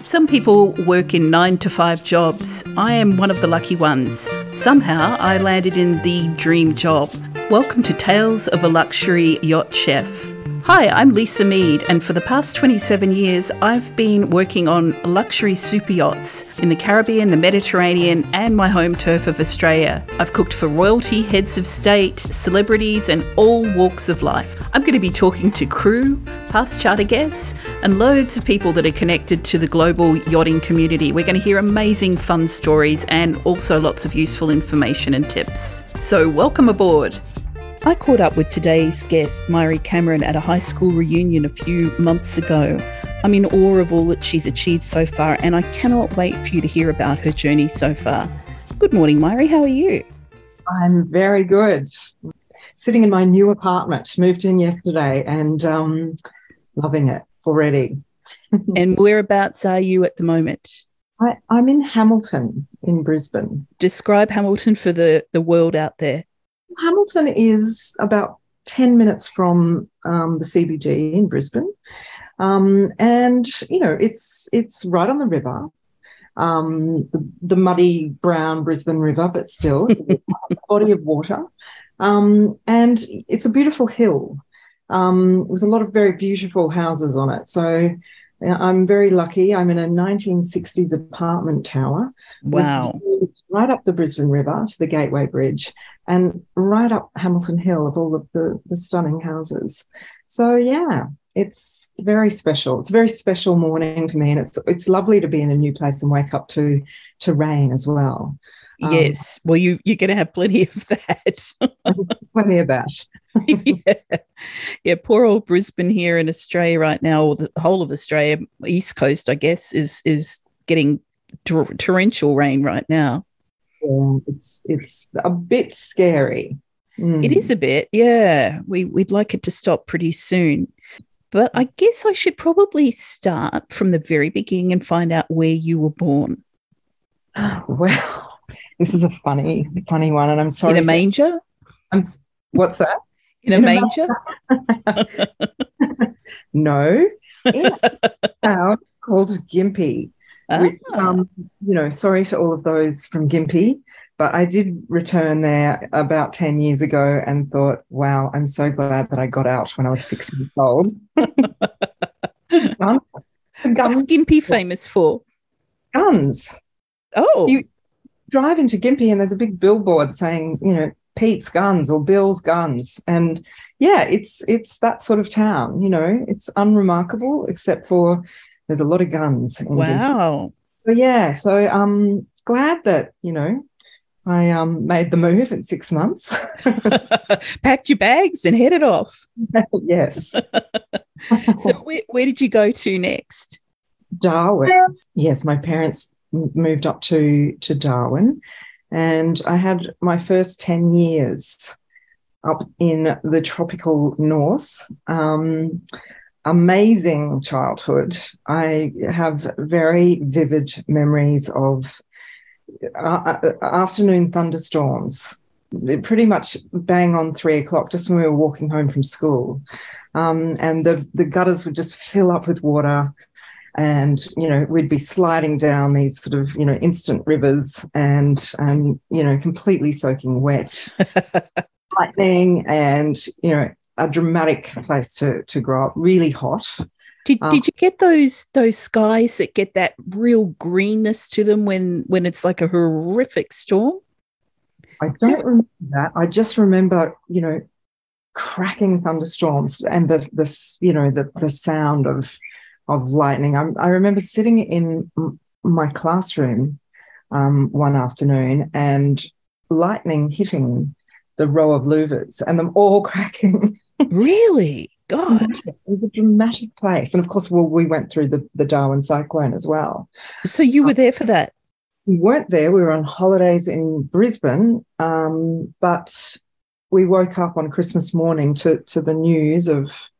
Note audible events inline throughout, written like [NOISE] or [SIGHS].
Some people work in nine to five jobs. I am one of the lucky ones. Somehow I landed in the dream job. Welcome to Tales of a Luxury Yacht Chef. Hi, I'm Lisa Mead, and for the past 27 years, I've been working on luxury super yachts in the Caribbean, the Mediterranean, and my home turf of Australia. I've cooked for royalty, heads of state, celebrities, and all walks of life. I'm going to be talking to crew, past charter guests, and loads of people that are connected to the global yachting community. We're going to hear amazing fun stories and also lots of useful information and tips. So, welcome aboard. I caught up with today's guest, Mairi Cameron, at a high school reunion a few months ago. I'm in awe of all that she's achieved so far, and I cannot wait for you to hear about her journey so far. Good morning, Mairi. How are you? I'm very good. Sitting in my new apartment, moved in yesterday, and um, loving it already. [LAUGHS] and whereabouts are you at the moment? I, I'm in Hamilton in Brisbane. Describe Hamilton for the, the world out there. Hamilton is about 10 minutes from um, the CBD in Brisbane. Um, and, you know, it's, it's right on the river, um, the, the, muddy brown Brisbane River, but still a [LAUGHS] body of water. Um, and it's a beautiful hill um, with a lot of very beautiful houses on it. So I'm very lucky. I'm in a 1960s apartment tower. Wow. Right up the Brisbane River to the Gateway Bridge and right up Hamilton Hill of all of the, the stunning houses. So, yeah, it's very special. It's a very special morning for me. And it's, it's lovely to be in a new place and wake up to, to rain as well. Um, yes. Well, you, you're going to have plenty of [LAUGHS] that. [LAUGHS] plenty of that. [LAUGHS] yeah. yeah, poor old Brisbane here in Australia right now, or the whole of Australia, East Coast, I guess, is is getting tor- torrential rain right now. Yeah, it's it's a bit scary. Mm. It is a bit, yeah. We we'd like it to stop pretty soon. But I guess I should probably start from the very beginning and find out where you were born. [GASPS] Well, this is a funny, funny one, and I'm sorry. In a manger? I'm, what's that? in a in manger? [LAUGHS] no, in a [LAUGHS] town called Gympie. Ah. Which, um, you know, sorry to all of those from Gympie, but I did return there about 10 years ago and thought, wow, I'm so glad that I got out when I was six years old. [LAUGHS] guns. What's Gympie famous for? Guns. Oh. You drive into Gympie and there's a big billboard saying, you know, Pete's Guns or Bill's Guns. And yeah, it's it's that sort of town, you know. It's unremarkable except for there's a lot of guns. wow. But yeah, so um glad that, you know, I um made the move in six months. [LAUGHS] [LAUGHS] Packed your bags and headed off. [LAUGHS] yes. so where, where did you go to next? Darwin. Yes, my parents moved up to to Darwin and I had my first 10 years up in the tropical north. Um, amazing childhood. I have very vivid memories of uh, uh, afternoon thunderstorms, pretty much bang on three o'clock, just when we were walking home from school. Um, and the, the gutters would just fill up with water and you know we'd be sliding down these sort of you know instant rivers and and you know completely soaking wet. [LAUGHS] Lightning and you know a dramatic place to to grow up really hot. Did, um, did you get those those skies that get that real greenness to them when when it's like a horrific storm? I don't remember that. I just remember you know cracking thunderstorms and the the you know the the sound of of lightning. I, I remember sitting in my classroom um, one afternoon and lightning hitting the row of louvers and them all [LAUGHS] cracking. really? God. It was a dramatic place. And of course, well, we went through the, the Darwin cyclone as well. So you were there for that? We weren't there. We were on holidays in Brisbane. Um, but we woke up on Christmas morning to, to the news of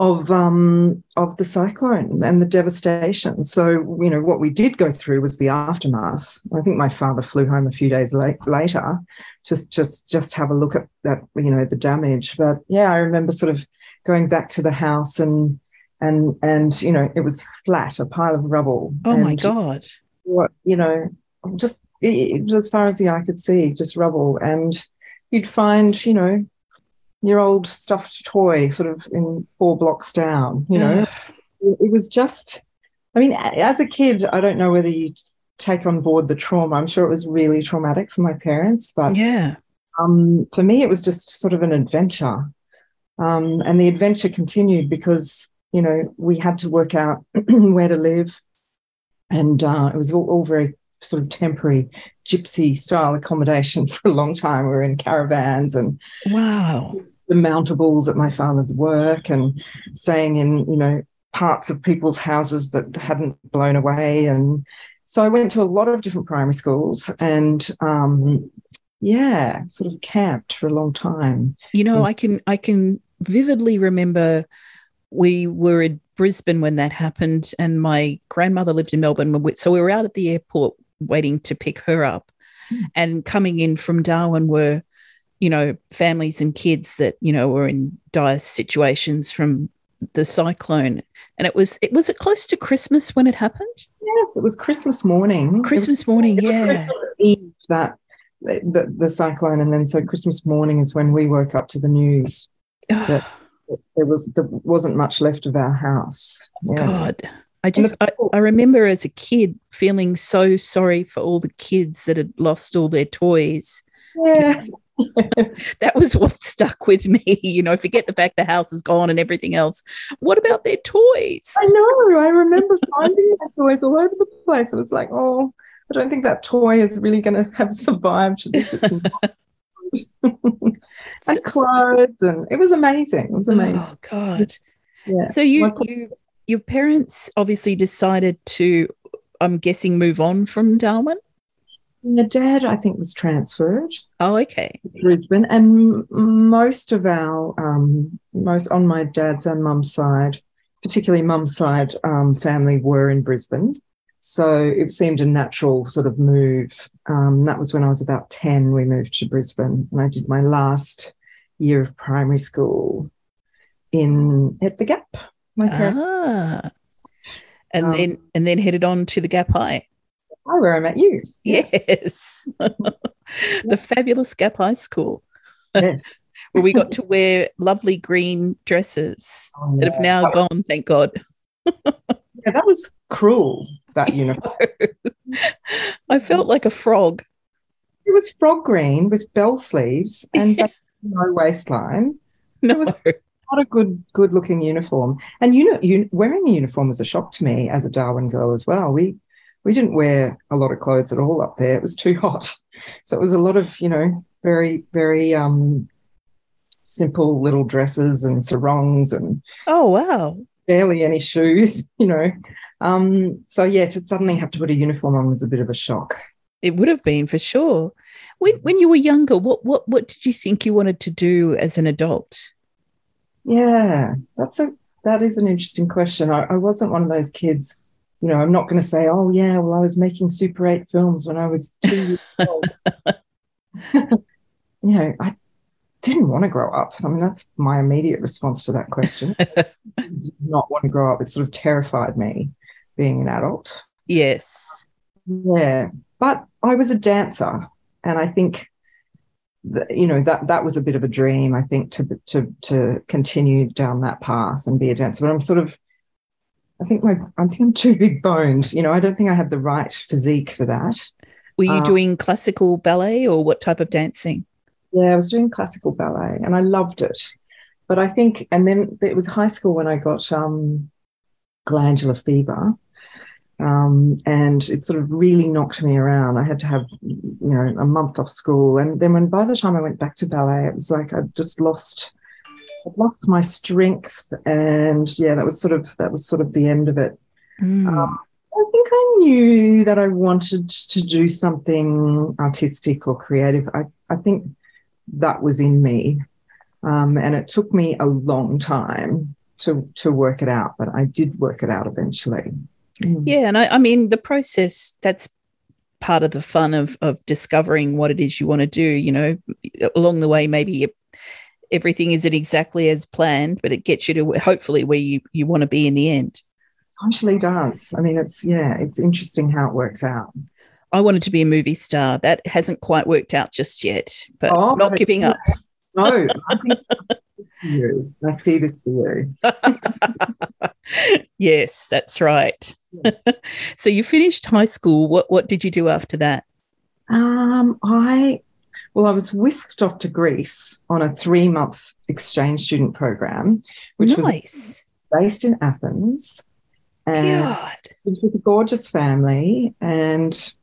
of um, of the cyclone and the devastation. So you know what we did go through was the aftermath. I think my father flew home a few days late, later, just just just have a look at that you know the damage. But yeah, I remember sort of going back to the house and and and you know it was flat, a pile of rubble. Oh my God. What you know, just it, as far as the eye could see, just rubble. And you'd find you know your old stuffed toy sort of in four blocks down. You know, it was just i mean as a kid i don't know whether you take on board the trauma i'm sure it was really traumatic for my parents but yeah. um, for me it was just sort of an adventure um, and the adventure continued because you know we had to work out [CLEARS THROAT] where to live and uh, it was all, all very sort of temporary gypsy style accommodation [LAUGHS] for a long time we were in caravans and Wow. demountables at my father's work and staying in, you know, parts of people's houses that hadn't blown away. And so I went to a lot of different primary schools and um, yeah, sort of camped for a long time. You know. I can I can vividly remember we were in Brisbane when that happened, and my grandmother lived in Melbourne. So we were out at the airport waiting to pick her up, Mm. and coming in from Darwin were, you know, families and kids that you know were in dire situations from the cyclone. And it was it was it close to Christmas when it happened. Yes, it was Christmas morning. It was- Christmas morning, yeah. Christmas Eve that the, the cyclone, and then so Christmas morning is when we woke up to the news. [SIGHS] that There was there wasn't much left of our house. Yeah. God. I just I, I remember as a kid feeling so sorry for all the kids that had lost all their toys. Yeah. That was what [LAUGHS] stuck with me. You know, forget the fact the house is gone and everything else. What about their toys? I know. I remember finding my toys all over the place. It was like, oh, I don't think that toy is really going to have survived this. It's [LAUGHS] and clothes, and it was amazing. It was oh, amazing. Oh God. Yeah. So you, you your parents obviously decided to, I'm guessing, move on from Darwin. My dad, I think, was transferred Oh, okay. to Brisbane, and most of our, um, most on my dad's and mum's side, particularly mum's side, um, family were in Brisbane. So it seemed a natural sort of move. Um, that was when I was about 10, we moved to Brisbane, and I did my last year of primary school in at the Gap. Parents, Ah. And Um, then and then headed on to the Gap High. where I met you. Yes. [LAUGHS] the fabulous Gap High School, Yes. [LAUGHS] where we got to wear lovely green dresses Oh, that have yeah. now gone, thank God. [LAUGHS] Yeah, that was cruel, that uniform. I felt like a frog. It was frog green with bell sleeves and no waistline. No. was- Not a good, good-looking uniform. And you know, you, wearing a uniform was a shock to me as a Darwin girl as well. We we didn't wear a lot of clothes at all up there. It was too hot, [LAUGHS] so it was a lot of you know very very um, simple little dresses and sarongs and Oh, wow. barely any shoes. [LAUGHS] You know, um, so yeah, to suddenly have to put a uniform on was a bit of a shock. It would have been for sure. When, when you were younger, what, what, what did you think you wanted to do as an adult? Yeah, that's a that is an interesting question. I, I wasn't one of those kids, you know, I'm not going to say, oh yeah, well, I was making Super 8 films when I was two years old. [LAUGHS] you know, I didn't want to grow up. I mean, that's my immediate response to that question. I [LAUGHS] did not want to grow up. It sort of terrified me being an adult. Yes. Yeah, but I was a dancer, and I think you know that that was a bit of a dream. I think to to to continue down that path and be a dancer. But I'm sort of, I think my I think I'm too big boned. You know, I don't think I have the right physique for that. Were you Uh, doing classical ballet or what type of dancing? Yeah, I was doing classical ballet, and I loved it. But I think, and then it was high school when I got um, glandular fever. Um, and it sort of really knocked me around. I had to have, you know, a month off school, and then when by the time I went back to ballet, it was like I'd just lost, I'd lost my strength, and yeah, that was sort of that was sort of the end of it. Mm. Um, I think I knew that I wanted to do something artistic or creative. I, I think that was in me. Um, and it took me a long time to, to work it out, but I did work it out eventually. Mm. Yeah, and I, I mean the process that's part of the fun of of discovering what it is you want to do. You know, along the way, maybe it, everything isn't exactly as planned, but it gets you to hopefully where you, you want to be in the end. Actually, does. I mean, it's yeah, it's interesting how it works out. I wanted to be a movie star. That hasn't quite worked out just yet, but oh, not giving up. No, I think you. I see this for you. yes, that's right. Yes. [LAUGHS] so you finished high school. What what did you do after that? Um, I well, I was whisked off to Greece on a three month exchange student program, which nice. was based in Athens. And God. It was with a gorgeous family. And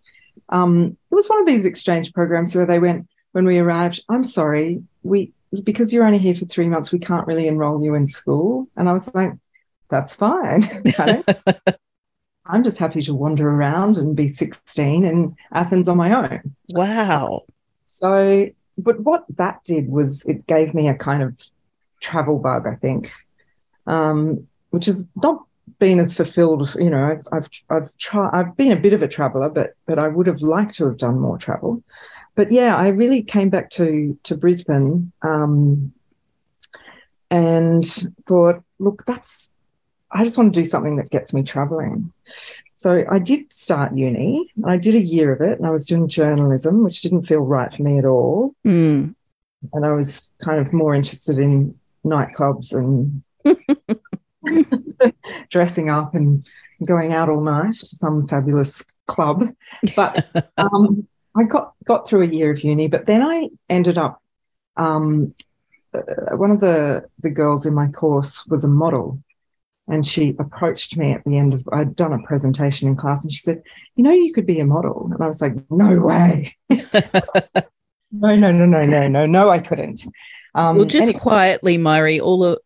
um, it was one of these exchange programs where they went, when we arrived, I'm sorry, we because you're only here for three months, we can't really enroll you in school. And I was like, that's fine. [LAUGHS] I'm just happy to wander around and be 16 in Athens on my own. Wow. So, but what that did was it gave me a kind of travel bug, I think, um, which has not been as fulfilled. You know, I've I've I've tried. I've been a bit of a traveler, but but I would have liked to have done more travel. But yeah, I really came back to to Brisbane um, and thought, look, that's I just want to do something that gets me traveling. So I did start uni. And I did a year of it, and I was doing journalism, which didn't feel right for me at all. Mm. And I was kind of more interested in nightclubs and [LAUGHS] [LAUGHS] dressing up and going out all night to some fabulous club. But [LAUGHS] um, I got got through a year of uni, but then I ended up. Um, uh, one of the the girls in my course was a model, and she approached me at the end of I'd done a presentation in class and she said, "You know, you could be a model." And I was like, "No way." [LAUGHS] no, no, no, no, no, no, no, I couldn't. Um, well, just anyway. quietly, Murray, all of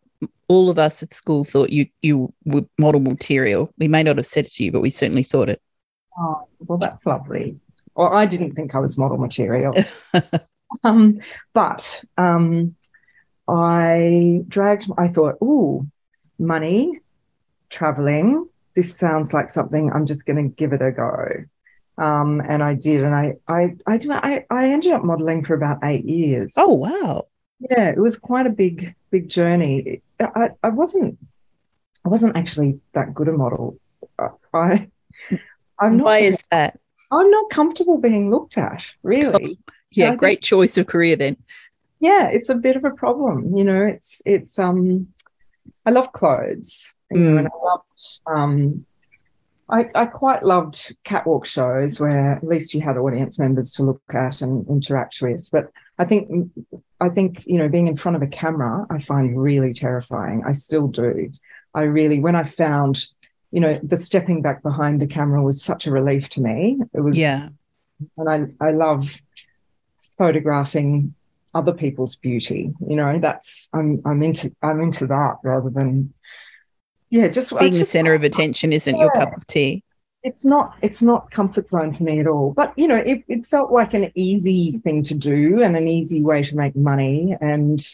all of us at school thought you you were model material. We may not have said it to you, but we certainly thought it. Oh, well, that's lovely. Well, I didn't think I was model material. [LAUGHS] um, but um, I dragged. I thought, oh, money traveling. This sounds like something I'm just going to give it a go. Um, and I did, and I, I, I, I, I ended up modeling for about eight years. Oh wow! Yeah, it was quite a big, big journey. I, I wasn't, I wasn't actually that good a model. I, I'm not. Why is that? I'm not comfortable being looked at. Really. Yeah, great think, choice of career then. Yeah, it's a bit of a problem. You know, it's it's um, I love clothes you know, and I loved um, I, I, quite loved catwalk shows where at least you had audience members to look at and interact with. But I think I think you know being in front of a camera I find really terrifying. I still do. I really when I found you know the stepping back behind the camera was such a relief to me. It was yeah, and I I love photographing other people's beauty. You know that's I'm I'm into I'm into that rather than yeah, just being just, the center of attention isn't yeah, your cup of tea. It's not. It's not comfort zone for me at all. But you know, it, it felt like an easy thing to do and an easy way to make money, and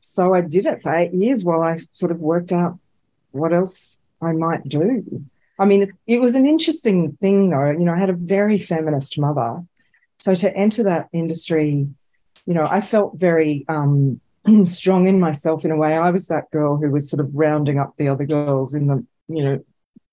so I did it for eight years while I sort of worked out what else I might do. I mean, it was an interesting thing, though. You know, I had a very feminist mother, so to enter that industry, you know, I felt very um, [CLEARS THROAT] strong in myself in a way. I was that girl who was sort of rounding up the other girls in the, you know,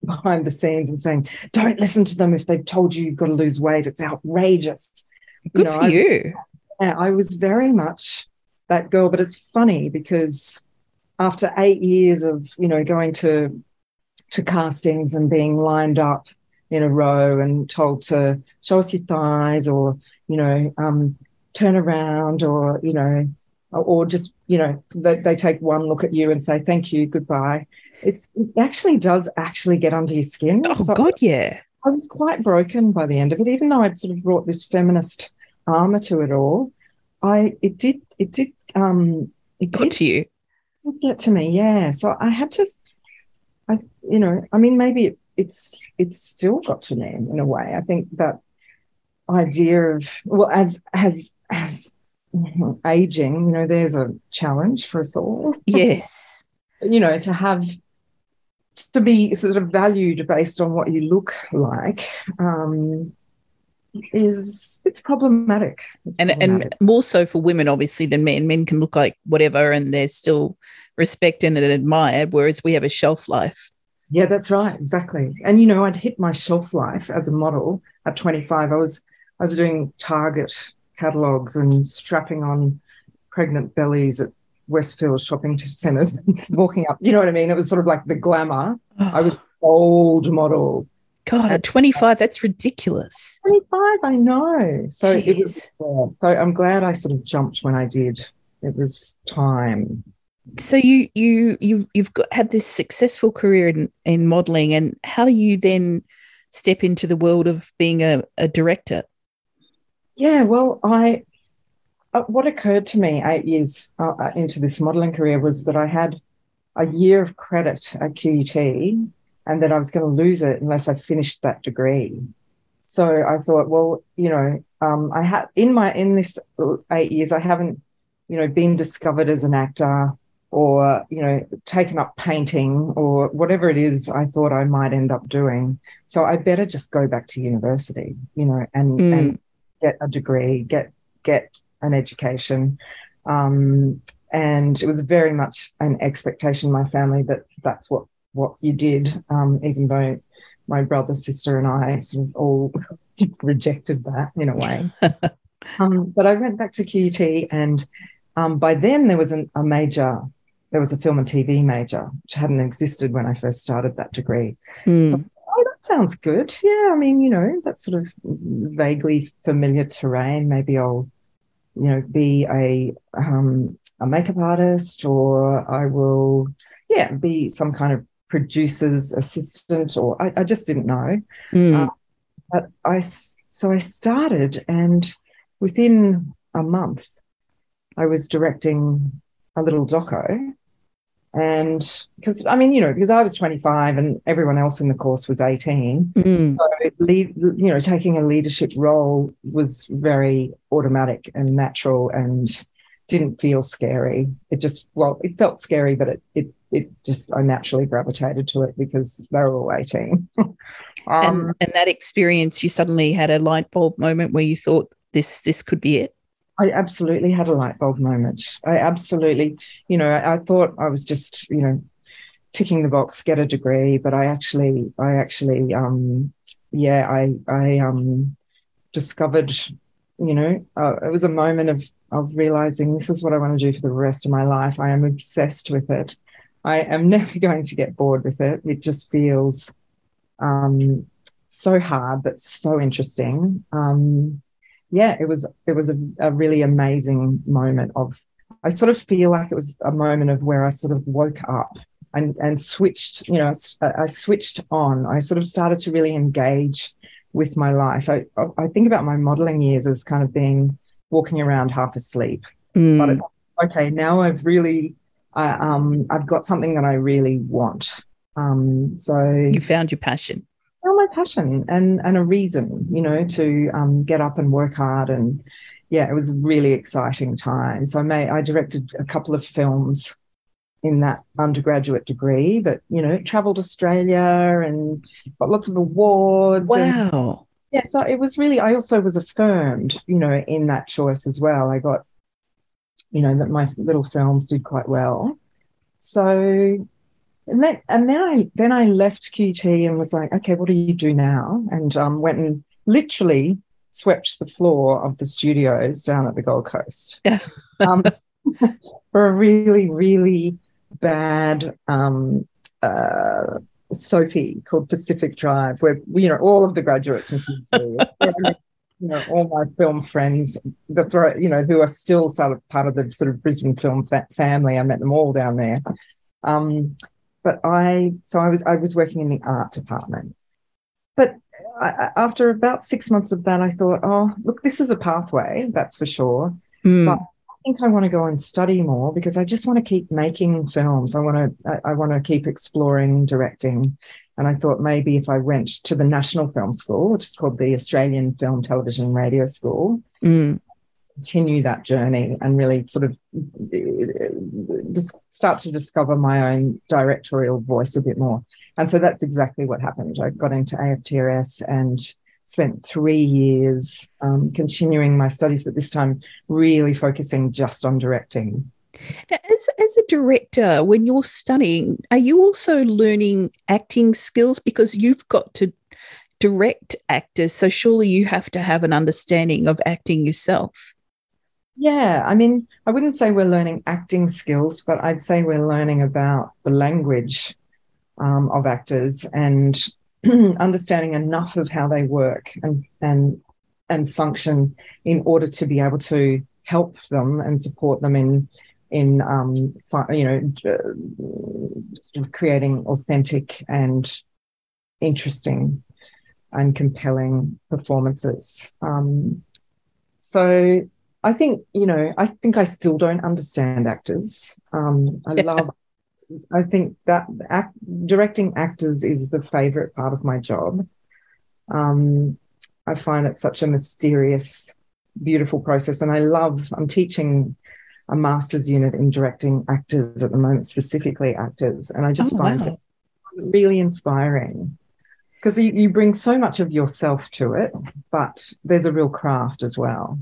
behind the scenes and saying, don't listen to them if they've told you you've got to lose weight. It's outrageous. Good you know, for I you. yeah, I was very much that girl, but it's funny because after eight years of, you know, going to to castings and being lined up in a row and told to show us your thighs or, you know, um, turn around or, you know, or just you know they, they take one look at you and say thank you goodbye. It's it actually does actually get under your skin. Oh so god yeah. I was quite broken by the end of it. Even though i'd sort of brought this feminist armor to it all i it did it did um it got did, to you. did get to me yeah. So i had to i you know i mean maybe it's it's it's still got to me in a way i think that idea of well as as as aging, you know, there's a challenge for us all. Yes. [LAUGHS] you know, to have to be sort of valued based on what you look like. Um, is it's problematic. It's and problematic. and more so for women obviously than men men can look like whatever and they're still respected and admired whereas we have a shelf life yeah, that's right, exactly. And you know, I'd hit my shelf life as a model at 25. I was I was doing Target catalogs and strapping on pregnant bellies at Westfield shopping centers, [LAUGHS] walking up. You know what I mean? It was sort of like the glamour. Oh. I was old model. God, at 25, that's ridiculous. 25, I know. So it was, yeah. so I'm glad I sort of jumped when I did. It was time. So you you you you've got had this successful career in in modeling and how do you then step into the world of being a, a director Yeah, well, I uh, what occurred to me eight years uh, uh, into this modelling career was that I had a year of credit at QUT, and that I was going to lose it unless I finished that degree. So I thought, well, you know, um, I had in my in this eight years, I haven't, you know, been discovered as an actor or you know taken up painting or whatever it is I thought I might end up doing. So I better just go back to university, you know, and, Mm. and get a degree, get get an education. Um, and it was very much an expectation in my family that that's what what you did, um, even though my brother, sister, and I sort of all [LAUGHS] rejected that in a way. [LAUGHS] um, but I went back to QUT, and um, by then there was an, a major, there was a film and TV major, which hadn't existed when I first started that degree Mm. So- oh, that sounds good. Yeah, I mean, you know, that's sort of vaguely familiar terrain. Maybe I'll, you know, be a um, a makeup artist, or I will, yeah, be some kind of producer's assistant, or I, I just didn't know. Mm. Uh, But I so I started, and within a month, I was directing a little doco. And because I mean, you know, because I was 25 and everyone else in the course was 18, Mm. so lead, you know, taking a leadership role was very automatic and natural and didn't feel scary. It just, well, it felt scary, but it, it, it just, I naturally gravitated to it because they were all 18. [LAUGHS] um, and and that experience you suddenly had a light bulb moment where you thought this this could be it I absolutely had a light bulb moment. I absolutely, you know, I, I thought I was just, you know, ticking the box, get a degree, but I actually, I actually, um, yeah, I, I, um, discovered, you know, uh, it was a moment of of realizing this is what I want to do for the rest of my life. I am obsessed with it. I am [LAUGHS] never going to get bored with it. It just feels um, so hard, but so interesting. Um, yeah, it was it was a, a really amazing moment of. I sort of feel like it was a moment of where I sort of woke up and and switched. You know, I, I switched on. I sort of started to really engage with my life. I I think about my modeling years as kind of being walking around half asleep. Mm. But it, okay, now I've really, I um, I've got something that I really want. Um, so you found your passion passion and and a reason, you know, to um, get up and work hard. And yeah, it was a really exciting time. So I made I directed a couple of films in that undergraduate degree that you know traveled Australia and got lots of awards. and- wow yeah, so it was really. I also was affirmed, you know, in that choice as well. I got, you know, that my little films did quite well. So, and then and then I then I left QT and was like, okay, what do you do now? And um, went and literally swept the floor of the studios down at the Gold Coast [LAUGHS] um, for a really really bad um, uh, soapy called Pacific Drive, where you know all of the graduates from QT, [LAUGHS] you know all my film friends. That's right, you know who are still sort of part of the sort of Brisbane film fa- family. I met them all down there. Um, but I so I was I was working in the art department, but I, after about six months of that, I thought, oh look, this is a pathway, that's for sure. Mm. But- I think I want to go and study more because I just want to keep making films. I want to I, I want to keep exploring directing. And I thought maybe if I went to the National Film School, which is called the Australian Film, Television, and Radio School, Mm. Continue that journey and really sort of uh, just start to discover my own directorial voice a bit more. And so that's exactly what happened. I got into AFTRS and spent three years um, continuing my studies, but this time really focusing just on directing. As, as a director, when you're studying, are you also learning acting skills? Because you've got to direct actors, so surely you have to have an understanding of acting yourself. Yeah, I mean, I wouldn't say we're learning acting skills, but I'd say we're learning about the language um, of actors and [CLEARS THROAT] understanding enough of how they work and and and function in order to be able to help them and support them in in um, you know sort of creating authentic and interesting and compelling performances. Um, so I think, you know, I think I still don't understand actors. Um, I love, I think that act, directing actors is the favorite part of my job. Um, I find it such a mysterious, beautiful process. And I love, I'm teaching a master's unit in directing actors at the moment, specifically actors. And I just oh, find wow. it really inspiring because you, you bring so much of yourself to it, but there's a real craft as well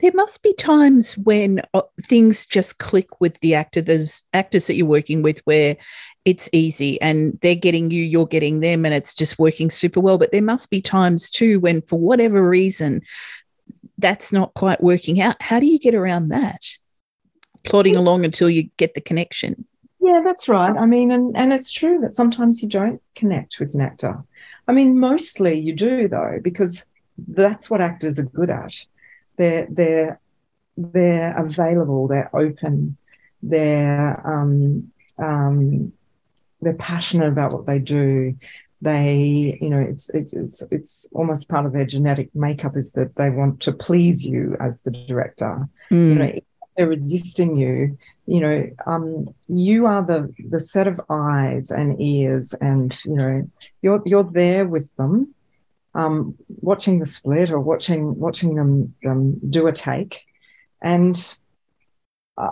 there must be times when uh, things just click with the actor. There's actors that you're working with where it's easy and they're getting you, you're getting them, and it's just working super well. But there must be times too when, for whatever reason, that's not quite working out. How do you get around that? Plodding along until you get the connection. Yeah, that's right. I mean, and, and it's true that sometimes you don't connect with an actor. I mean, mostly you do, though, because that's what actors are good at they're they're they're available. They're open. They're um, um, they're passionate about what they do. They, you know, it's it's it's it's almost part of their genetic makeup is that they want to please you as the director. Mm. You know, they're resisting you. You know, um, you are the the set of eyes and ears, and you know, you're you're there with them um, watching the split or watching watching them um, do a take, and uh,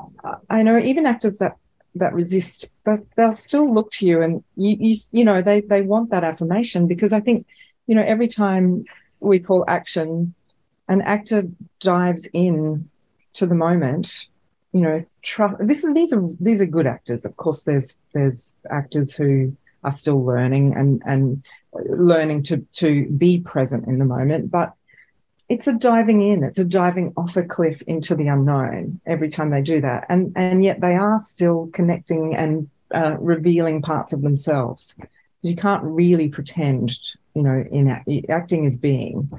I know even actors that that resist, they'll still look to you, and you, you you know they they want that affirmation because I think you know every time we call action, an actor dives in to the moment. You know, tr- this is these are these are good actors. Of course, there's there's actors who are still learning and and learning to to be present in the moment but it's a diving in it's a diving off a cliff into the unknown every time they do that. And and yet they are still connecting and uh, revealing parts of themselves. You can't really pretend you know in acting as being.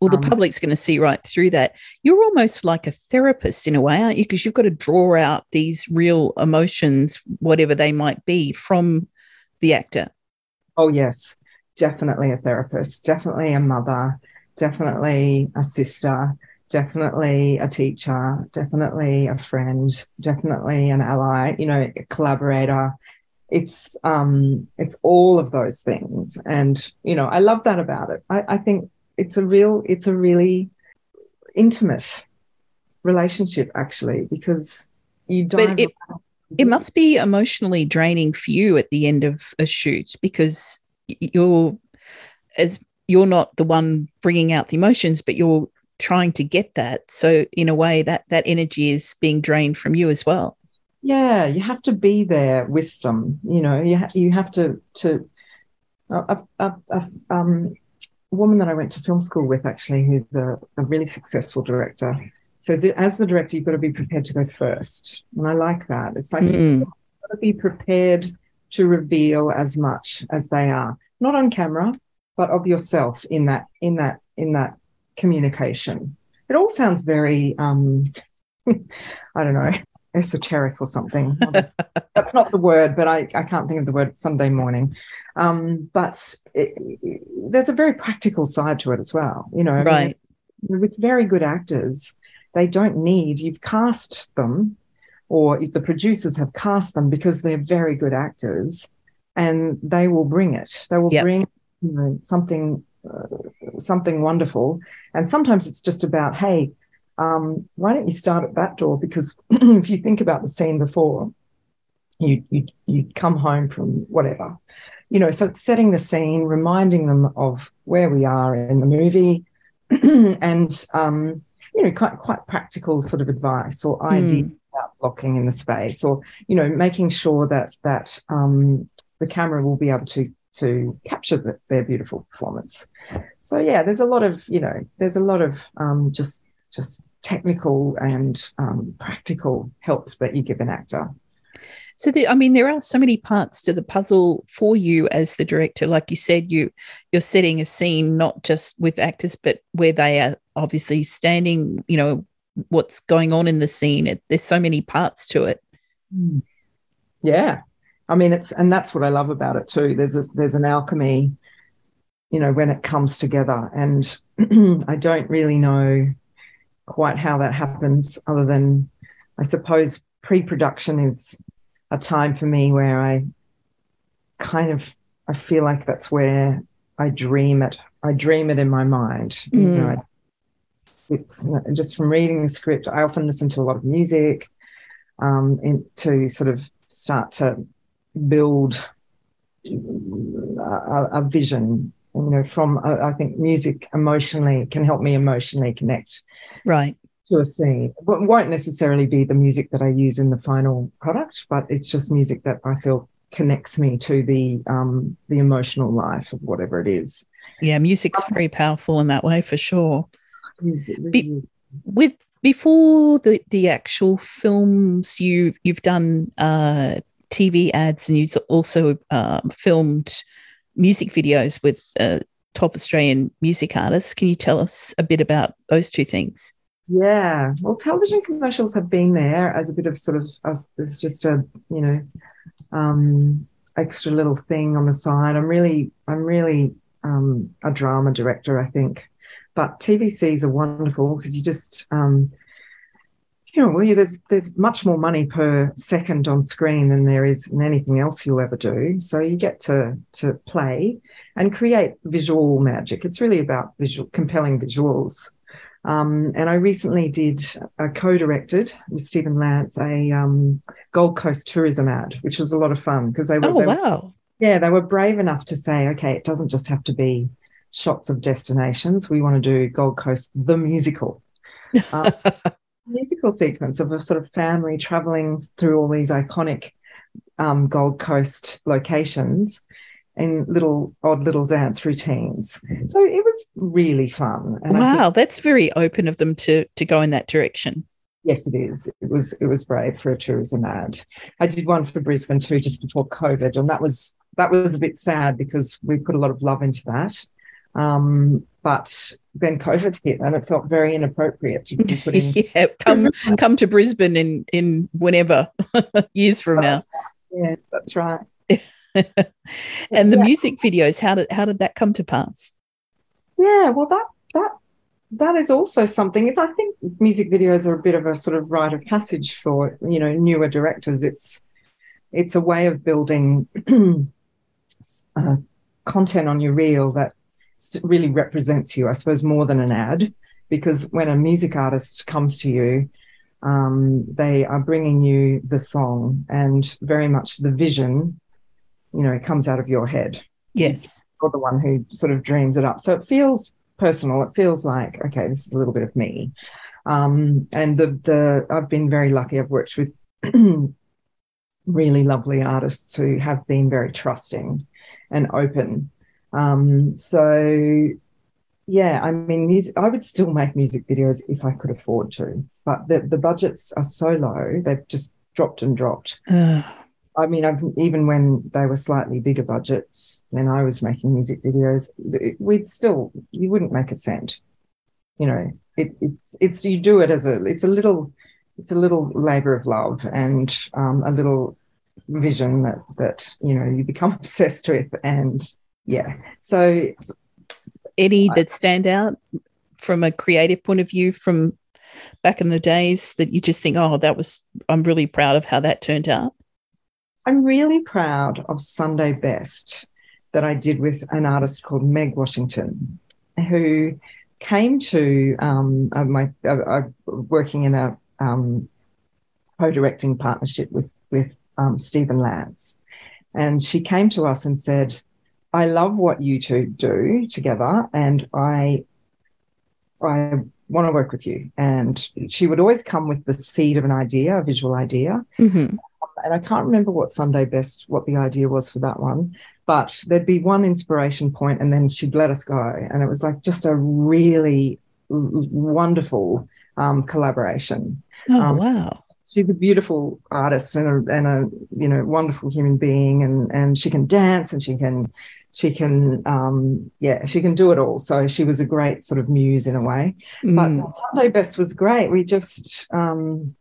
Well the um, public's going to see right through that. You're almost like a therapist in a way aren't you? Because you've got to draw out these real emotions whatever they might be from the actor? Oh, yes, definitely a therapist, definitely a mother, definitely a sister, definitely a teacher, definitely a friend, definitely an ally, you know, a collaborator. It's um it's all of those things. And, you know, I love that about it. I, I think it's a real, it's a really intimate relationship actually, because you don't it must be emotionally draining for you at the end of a shoot because you're as you're not the one bringing out the emotions but you're trying to get that. So in a way that that energy is being drained from you as well. Yeah you have to be there with them you know you, ha- you have to to a, a, um, woman that i went to film school with actually who's a, a really successful director so as the director, you've got to be prepared to go first. And I like that. It's like mm. you've got to be prepared to reveal as much as they are, not on camera, but of yourself in that, in that, in that communication. It all sounds very um, [LAUGHS] I don't know, esoteric or something. [LAUGHS] that's, not the word, but I, I can't think of the word Sunday morning. Um, but it, it, there's a very practical side to it as well. You know, right. I mean, with very good actors, they don't need, you've cast them, or the producers have cast them because they're very good actors and they will bring it. They will yep. bring you know, something. Uh, something wonderful and sometimes it's just about hey um, why don't you start at that door because [CLEARS THROAT] if you think about the scene before you you you come home from whatever, you know. So it's setting the scene, reminding them of where we are in the movie, [CLEARS THROAT] and um, you know, quite quite practical sort of advice or ideas mm. about blocking in the space, or you know, making sure that that um, the camera will be able to to capture the, their beautiful performance. So yeah, there's a lot of you know, there's a lot of um, just just technical and um, practical help that you give an actor. So, the, I mean, there are so many parts to the puzzle for you as the director. Like you said, you you're setting a scene not just with actors, but where they are obviously standing. You know what's going on in the scene. It, there's so many parts to it. Hmm. Yeah, I mean, it's and that's what I love about it too. There's a there's an alchemy, you know, when it comes together, and [CLEARS THROAT] I don't really know quite how that happens, other than I suppose pre-production is a time for me where I kind of I feel like that's where I dream it. I dream it in my mind. Mm. You know, mm. it's just from reading the script. I often listen to a lot of music um, to sort of start to build a, a vision. You know, from I think music emotionally can help me emotionally connect. Right scene. It won't necessarily be the music that I use in the final product, but it's just music that I feel connects me to the um, the emotional life of whatever it is. Yeah, music's very powerful in that way for sure. Be- with before the the actual films, you you've done uh, TV ads and you've also um, filmed music videos with uh, top Australian music artists. Can you tell us a bit about those two things? Yeah, well, television commercials have been there as a bit of sort of as, just a you know um, extra little thing on the side. I'm really I'm really um, a drama director, I think, but TVCs are wonderful because you just um, you know, well, there's there's much more money per second on screen than there is in anything else you'll ever do. So you get to to play and create visual magic. It's really about visual, compelling visuals. Um, and I recently did a co-directed with Stephen Lance a um, Gold Coast tourism ad, which was a lot of fun because they were. Oh they wow! yeah, they were brave enough to say, okay, it doesn't just have to be shots of destinations. We want to do Gold Coast the musical. Uh, [LAUGHS] musical sequence of a sort of family traveling through all these iconic um, Gold Coast locations in little odd little dance routines. So it was really fun. And wow, think, that's very open of them to to go in that direction. Yes, it is. It was it was brave for a tourism ad. I did one for Brisbane too, just before COVID, and that was that was a bit sad because we put a lot of love into that. Um, but then COVID hit, and it felt very inappropriate to be putting. [LAUGHS] yeah, come come to Brisbane in in whenever [LAUGHS] years from now. Yeah, that's right. [LAUGHS] and the yeah. music videos, how did how did that come to pass? Yeah, well, that that that is also something. If I think music videos are a bit of a sort of rite of passage for you know newer directors, it's it's a way of building [CLEARS THROAT] uh, content on your reel that really represents you. I suppose more than an ad, because when a music artist comes to you, um, they are bringing you the song and very much the vision you know, it comes out of your head. Yes. You're the one who sort of dreams it up. So it feels personal. It feels like, okay, this is a little bit of me. Um, and the the I've been very lucky. I've worked with [CLEARS THROAT] really lovely artists who have been very trusting and open. Um, so yeah, I mean, music, I would still make music videos if I could afford to, but the, the budgets are so low, they've just dropped and dropped. I mean, I've, even when they were slightly bigger budgets, when I was making music videos, we'd still you wouldn't make a cent. You know, it, it's it's you do it as a it's a little it's a little labor of love and um, a little vision that that you know you become [LAUGHS] obsessed with, and yeah. So, any that stand out from a creative point of view from back in the days that you just think, oh, that was I'm really proud of how that turned out. I'm really proud of Sunday Best that I did with an artist called Meg Washington, who came to um, my uh, working in a um, co-directing partnership with with um, Stephen Lance. And she came to us and said, I love what you two do together, and I, I want to work with you. And she would always come with the seed of an idea, a visual idea. Mm-hmm. And I can't remember what Sunday best, what the idea was for that one, but there'd be one inspiration point and then she'd let us go. And it was like just a really wonderful um, collaboration. Oh, Um, wow. she's a beautiful artist and a, and a you know wonderful human being and and she can dance and she can she can um yeah she can do it all so she was a great sort of muse in a way but Mm. sunday best was great we just um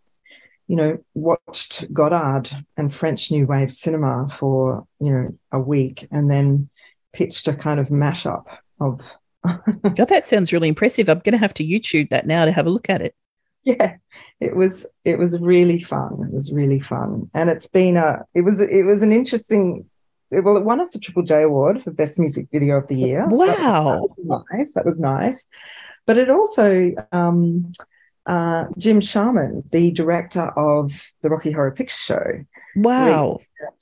you know watched godard and french new wave cinema for you know a week and then pitched a kind of mashup of [LAUGHS] God, that sounds really impressive. I'm going to have to YouTube that now to have a look at it. yeah it was it was really fun it was really fun and it's been a it was it was an interesting well it won us a triple j award for best music video of the year Wow. that was nice that was nice but it also um uh jim sharman the director of the rocky horror picture show Wow.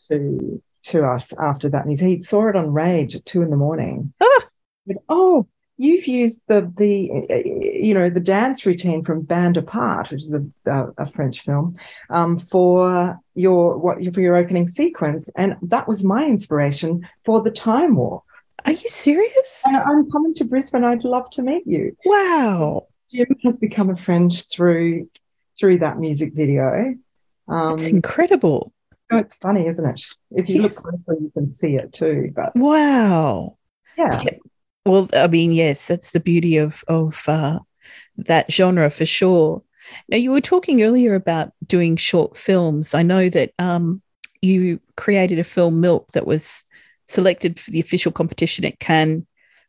to to us after that and he, saw it on rage at two in the morning Ah. But, oh you've used the the you know the dance routine from Bande à part which is a, a, a french film um, for your what for your opening sequence and that was my inspiration for the Time Warp. Are you serious? and i'm coming to brisbane i'd love to meet you Wow. Jim has become a friend through through that music video um, It's incredible. Oh, it's funny, isn't it? If you Yeah. look closely, you can see it too. But Wow. yeah, Yeah. Well, I mean, yes, that's the beauty of of uh, that genre for sure. Now, you were talking earlier about doing short films. I know that um, you created a film, Milk, that was selected for the official competition at Cannes,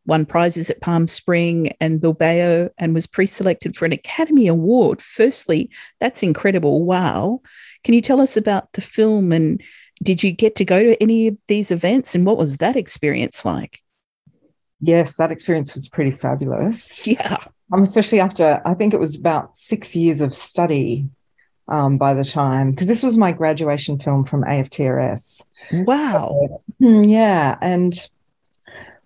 won prizes at Palm Spring and Bilbao, and was pre-selected for an Academy Award. Firstly, that's incredible! Wow. Can you tell us about the film and did you get to go to any of these events and what was that experience like? yes, that experience was pretty fabulous. [LAUGHS] Yeah. Um, especially after I think it was about six years of study um, by the time, because this was my graduation film from AFTRS. Wow. Hmm, yeah, and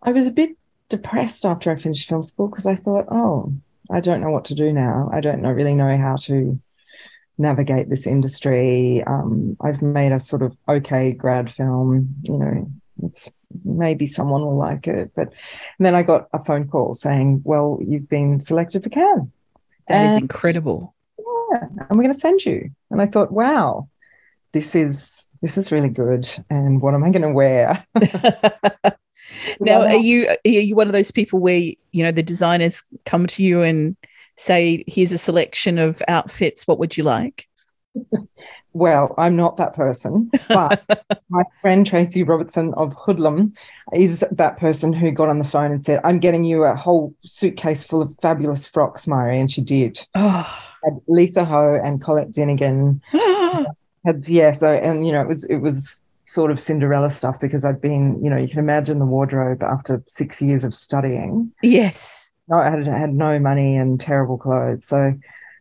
I was a bit depressed after I finished film school because I thought, oh, I don't know what to do now. I don't know, really know how to navigate this industry. Um, I've made a sort of okay grad film, you know, it's maybe someone will like it. But and then I got a phone call saying, well, you've been selected for Cannes. That is And- incredible. yeah, and we're going to send you. And I thought, wow, this is this is really good. And what am I going to wear? [LAUGHS] [LAUGHS] now, are you are you one of those people where you know the designers come to you and say, "Here's a selection of outfits. What would you like?" Well, I'm not that person, but [LAUGHS] my friend Tracey Robertson of Hoodlum is that person who got on the phone and said, I'm getting you a whole suitcase full of fabulous frocks, Mairi. And she did. Oh, Had Lisa Ho and Collette Dinnigan [GASPS] had, yeah, so, and, you know, it was, it was sort of Cinderella stuff because I'd been, you know, you can imagine the wardrobe after six years of studying. yes. No, I had, had no money and terrible clothes. So,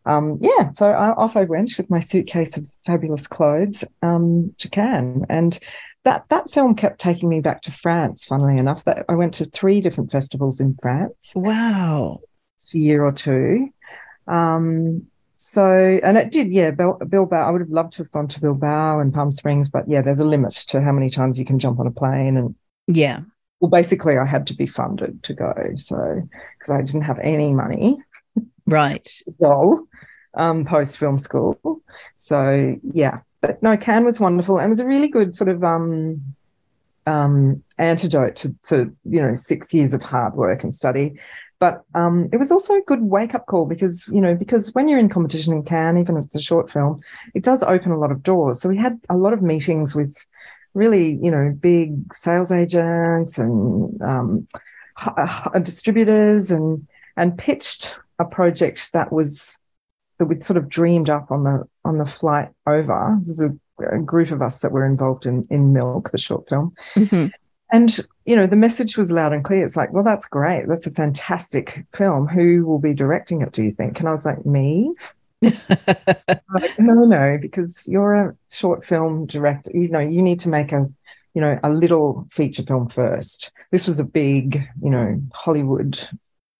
um, yeah, so I, off I went with my suitcase of fabulous clothes um, to Cannes, and that that film kept taking me back to France. Funnily enough, that I went to three different festivals in France Wow. a year or two. Um, so, and it did, yeah, Bil- Bilbao. I would have loved to have gone to Bilbao and Palm Springs, but yeah, there's a limit to how many times you can jump on a plane and Yeah. well, basically, I had to be funded to go. So, because I didn't have any money, Right. [LAUGHS] go um, post film school. So, yeah, but no, Cannes was wonderful and was a really good sort of um, um, antidote to, to, you know, six years of hard work and study. But um, it was also a good wake up call because, you know, because when you're in competition in Cannes, even if it's a short film, it does open a lot of doors. So we had a lot of meetings with really, you know, big sales agents and um, distributors and and pitched a project that was that we'd sort of dreamed up on the on the flight over. There's a, a group of us that were involved in in Milk, the short film, Mhm. And you know the message was loud and clear. It's like, well, that's great. That's a fantastic film. Who will be directing it? Do you think? And I was like, me. [LAUGHS] like, no, no, because you're a short film director. You know, you need to make a, you know, a little feature film first. This was a big, you know, Hollywood,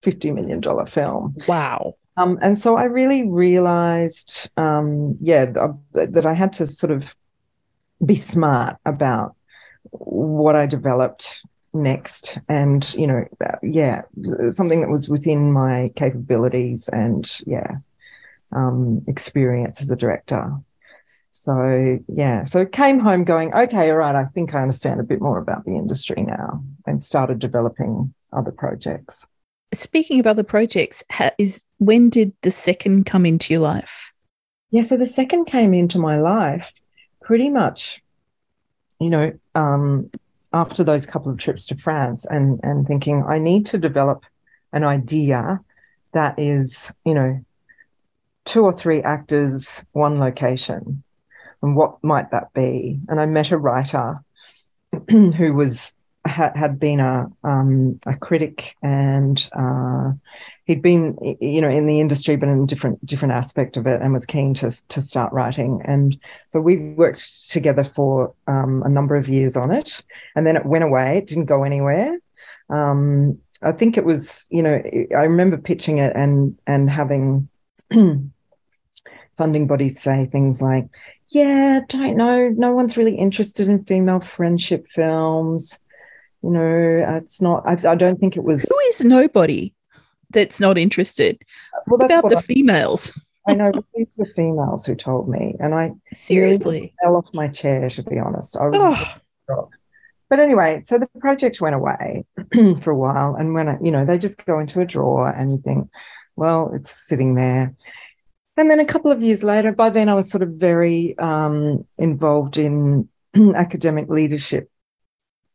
fifty million dollar film. Wow. Um, and so I really realized, um, yeah, th- that I had to sort of be smart about what I developed next. And you know yeah something that was within my capabilities and yeah um, experience as a director. So yeah so came home going okay all right i think i understand a bit more about the industry now and started developing other projects. Speaking of other projects is when did the second come into your life? Yeah so the second came into my life pretty much you know um, after those couple of trips to France and and thinking I need to develop an idea that is, you know, two or three actors, one location. And what might that be? And I met a writer [CLEARS THROAT] who was had, had been a um, a critic and uh, he'd been you know in the industry but in a different different aspect of it and was keen to to start writing. And so we worked together for um, a number of years on it. And then it went away. It didn't go anywhere. Um, I think it was you know I remember pitching it and and having [CLEARS THROAT] funding bodies say things like yeah don't know. No one's really interested in female friendship films you know, it's not, I, I don't think it was. Who is nobody that's not interested? Well, that's about the I, females. I know these were females who told me, and I [LAUGHS] seriously fell off my chair to be honest. I was oh. But anyway, so the project went away [CLEARS THROAT] for a while, and when I, you know they just go into a drawer, and you think, well, it's sitting there. And then a couple of years later, by then I was sort of very um, involved in [CLEARS THROAT] academic leadership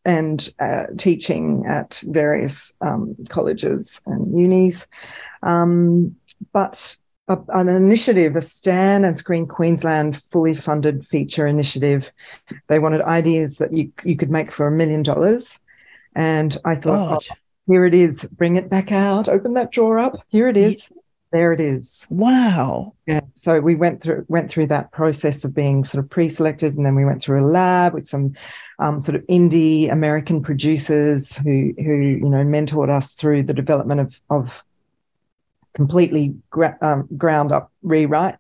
and uh, teaching at various um, colleges and unis. Um, but a, an initiative, a Stan and Screen Queensland fully funded feature initiative, they wanted ideas that you, you could make for a million dollars. And I thought, oh, here it is, bring it back out, open that drawer up, here it is. There it is. Wow. Yeah. So we went through went through that process of being sort of pre-selected, and then we went through a lab with some um, sort of indie American producers who who you know mentored us through the development of of completely gra- um, ground up rewrite,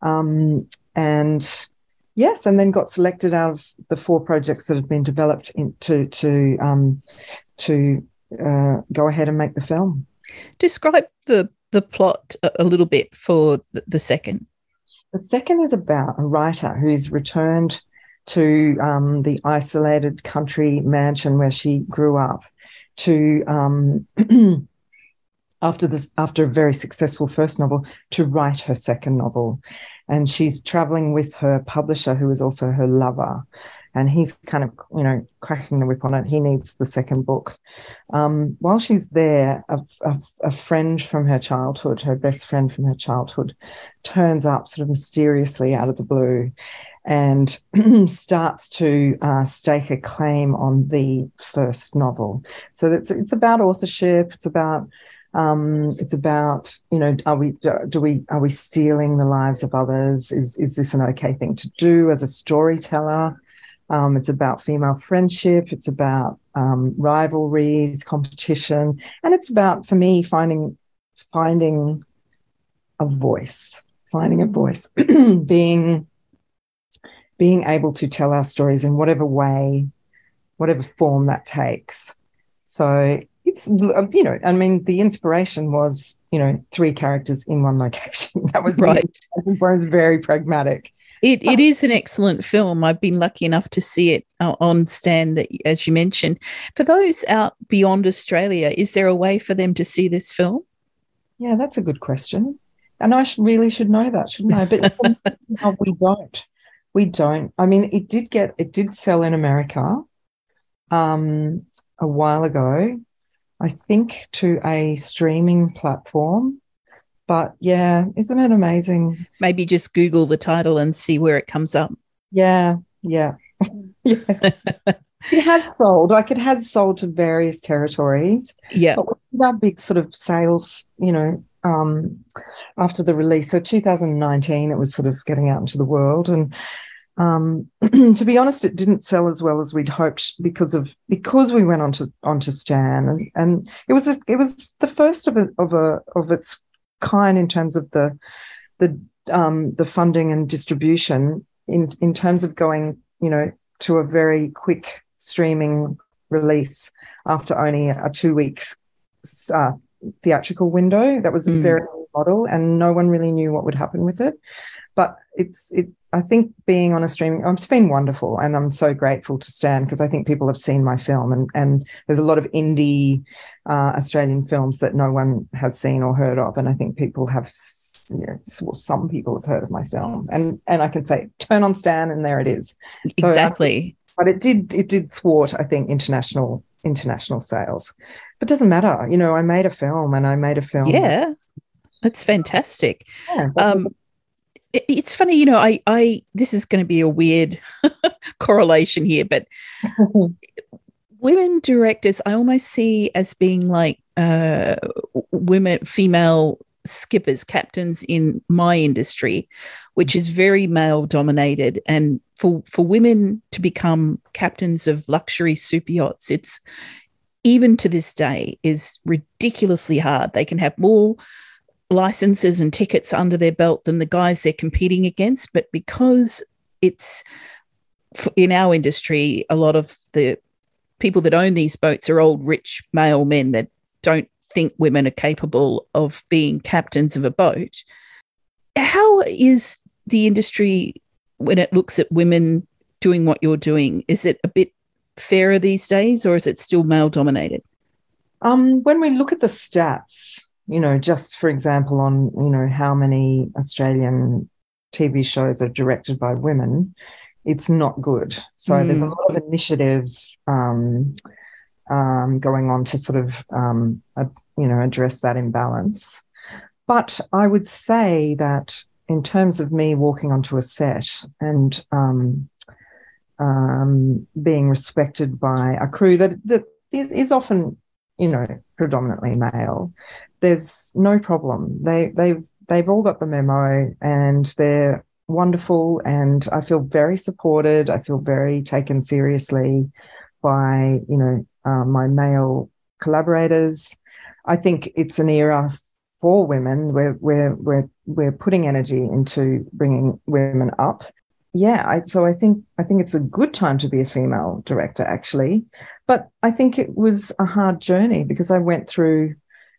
um, and yes, and then got selected out of the four projects that had been developed into to um, to uh, go ahead and make the film. Describe the the plot a, little bit for the, second? The second is about a writer who's returned to um, the isolated country mansion where she grew up to um, [CLEARS THROAT] after this after a very successful first novel to write her second novel and she's traveling with her publisher who is also her lover and he's kind of you know cracking the whip on it. He needs the second book. Um, while she's there a, a, a, friend from her childhood her best friend from her childhood turns up sort of mysteriously out of the blue and [CLEARS THROAT] starts to uh, stake a claim on the first novel. So it's, it's about authorship. It's about um, it's about you know are we do we are we stealing the lives of others? Is is this an okay thing to do as a storyteller um, it's about female friendship. It's about um, rivalries, competition, and it's about, for me, finding finding a voice, finding a voice, [CLEARS THROAT] being being able to tell our stories in whatever way, whatever form that takes. So it's you know, I mean, the inspiration was you know three characters in one location. [LAUGHS] that was right. was very pragmatic. It, it is an excellent film. I've been lucky enough to see it uh, on Stan, that, as you mentioned. For those out beyond Australia, is there a way for them to see this film? Yeah, that's a good question. And I should, really should know that, shouldn't I? But [LAUGHS] no, we don't. We don't. I mean, it did get, it did sell in America um, a while ago, I think to a streaming platform. But yeah, isn't it amazing? Maybe just Google the title and see where it comes up. Yeah, yeah. [LAUGHS] yes. it has sold, like it has sold to various territories. Yeah. But that big sort of sales, you know, um, after the release. So 2019, it was sort of getting out into the world, and um, [CLEARS THROAT] to be honest, it didn't sell as well as we'd hoped because of because we went onto onto Stan, and, and it was a, it was the first of a of a of its kind in terms of the the um, the funding and distribution in in terms of going you know to a very quick streaming release after only a two weeks uh, theatrical window. That was a mm. very model, and no one really knew what would happen with it. But it's it. I think being on a streaming, it's been wonderful, and I'm so grateful to Stan because I think people have seen my film, and and there's a lot of indie uh, Australian films that no one has seen or heard of, and I think people have. You know, well, some people have heard of my film, and and I can say turn on Stan, and there it is. So exactly. but it did it did thwart, I think, international international sales. But doesn't matter. You know, I made a film and I made a film. Yeah. That's fantastic. Yeah, um, it, it's funny, you know, I, I, this is going to be a weird [LAUGHS] correlation here, but [LAUGHS] women directors, I almost see as being like uh, women, female skippers, captains in my industry, which is very male dominated. And for, for women to become captains of luxury super yachts, it's even to this day is ridiculously hard. They can have more licenses and tickets under their belt than the guys they're competing against. But because it's in our industry, a lot of the people that own these boats are old, rich male men that don't think women are capable of being captains of a boat. How is the industry when it looks at women doing what you're doing? Is it a bit fairer these days or is it still male dominated? Um, when we look at the stats, you know, just for example, on, you know, how many Australian TV shows are directed by women, it's not good. So mm. there's a lot of initiatives um, um, going on to sort of, um, you know, address that imbalance. But I would say that in terms of me walking onto a set and um, um, being respected by a crew that, that is, is often, you know, predominantly male, there's no problem. They they've they've all got the memo and they're wonderful and I feel very supported. I feel very taken seriously by, you know, uh, my male collaborators. I think it's an era for women. We're we're we're we're putting energy into bringing women up. Yeah, I, so I think I think it's a good time to be a female director, actually. But I think it was a hard journey because I went through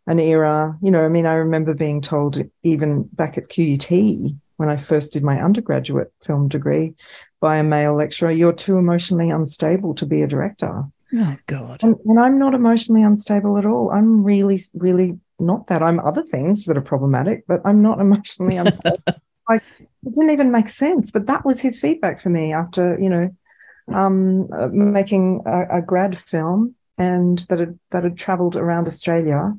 an era. You know, I mean, I remember being told even back at QUT when I first did my undergraduate film degree by a male lecturer, "You're too emotionally unstable to be a director." Oh God! And, and I'm not emotionally unstable at all. I'm really, really not that. I'm other things that are problematic, but I'm not emotionally [LAUGHS] unstable. like it didn't even make sense. But that was his feedback for me after you know um, uh, making a, a, grad film and that had that had travelled around Australia.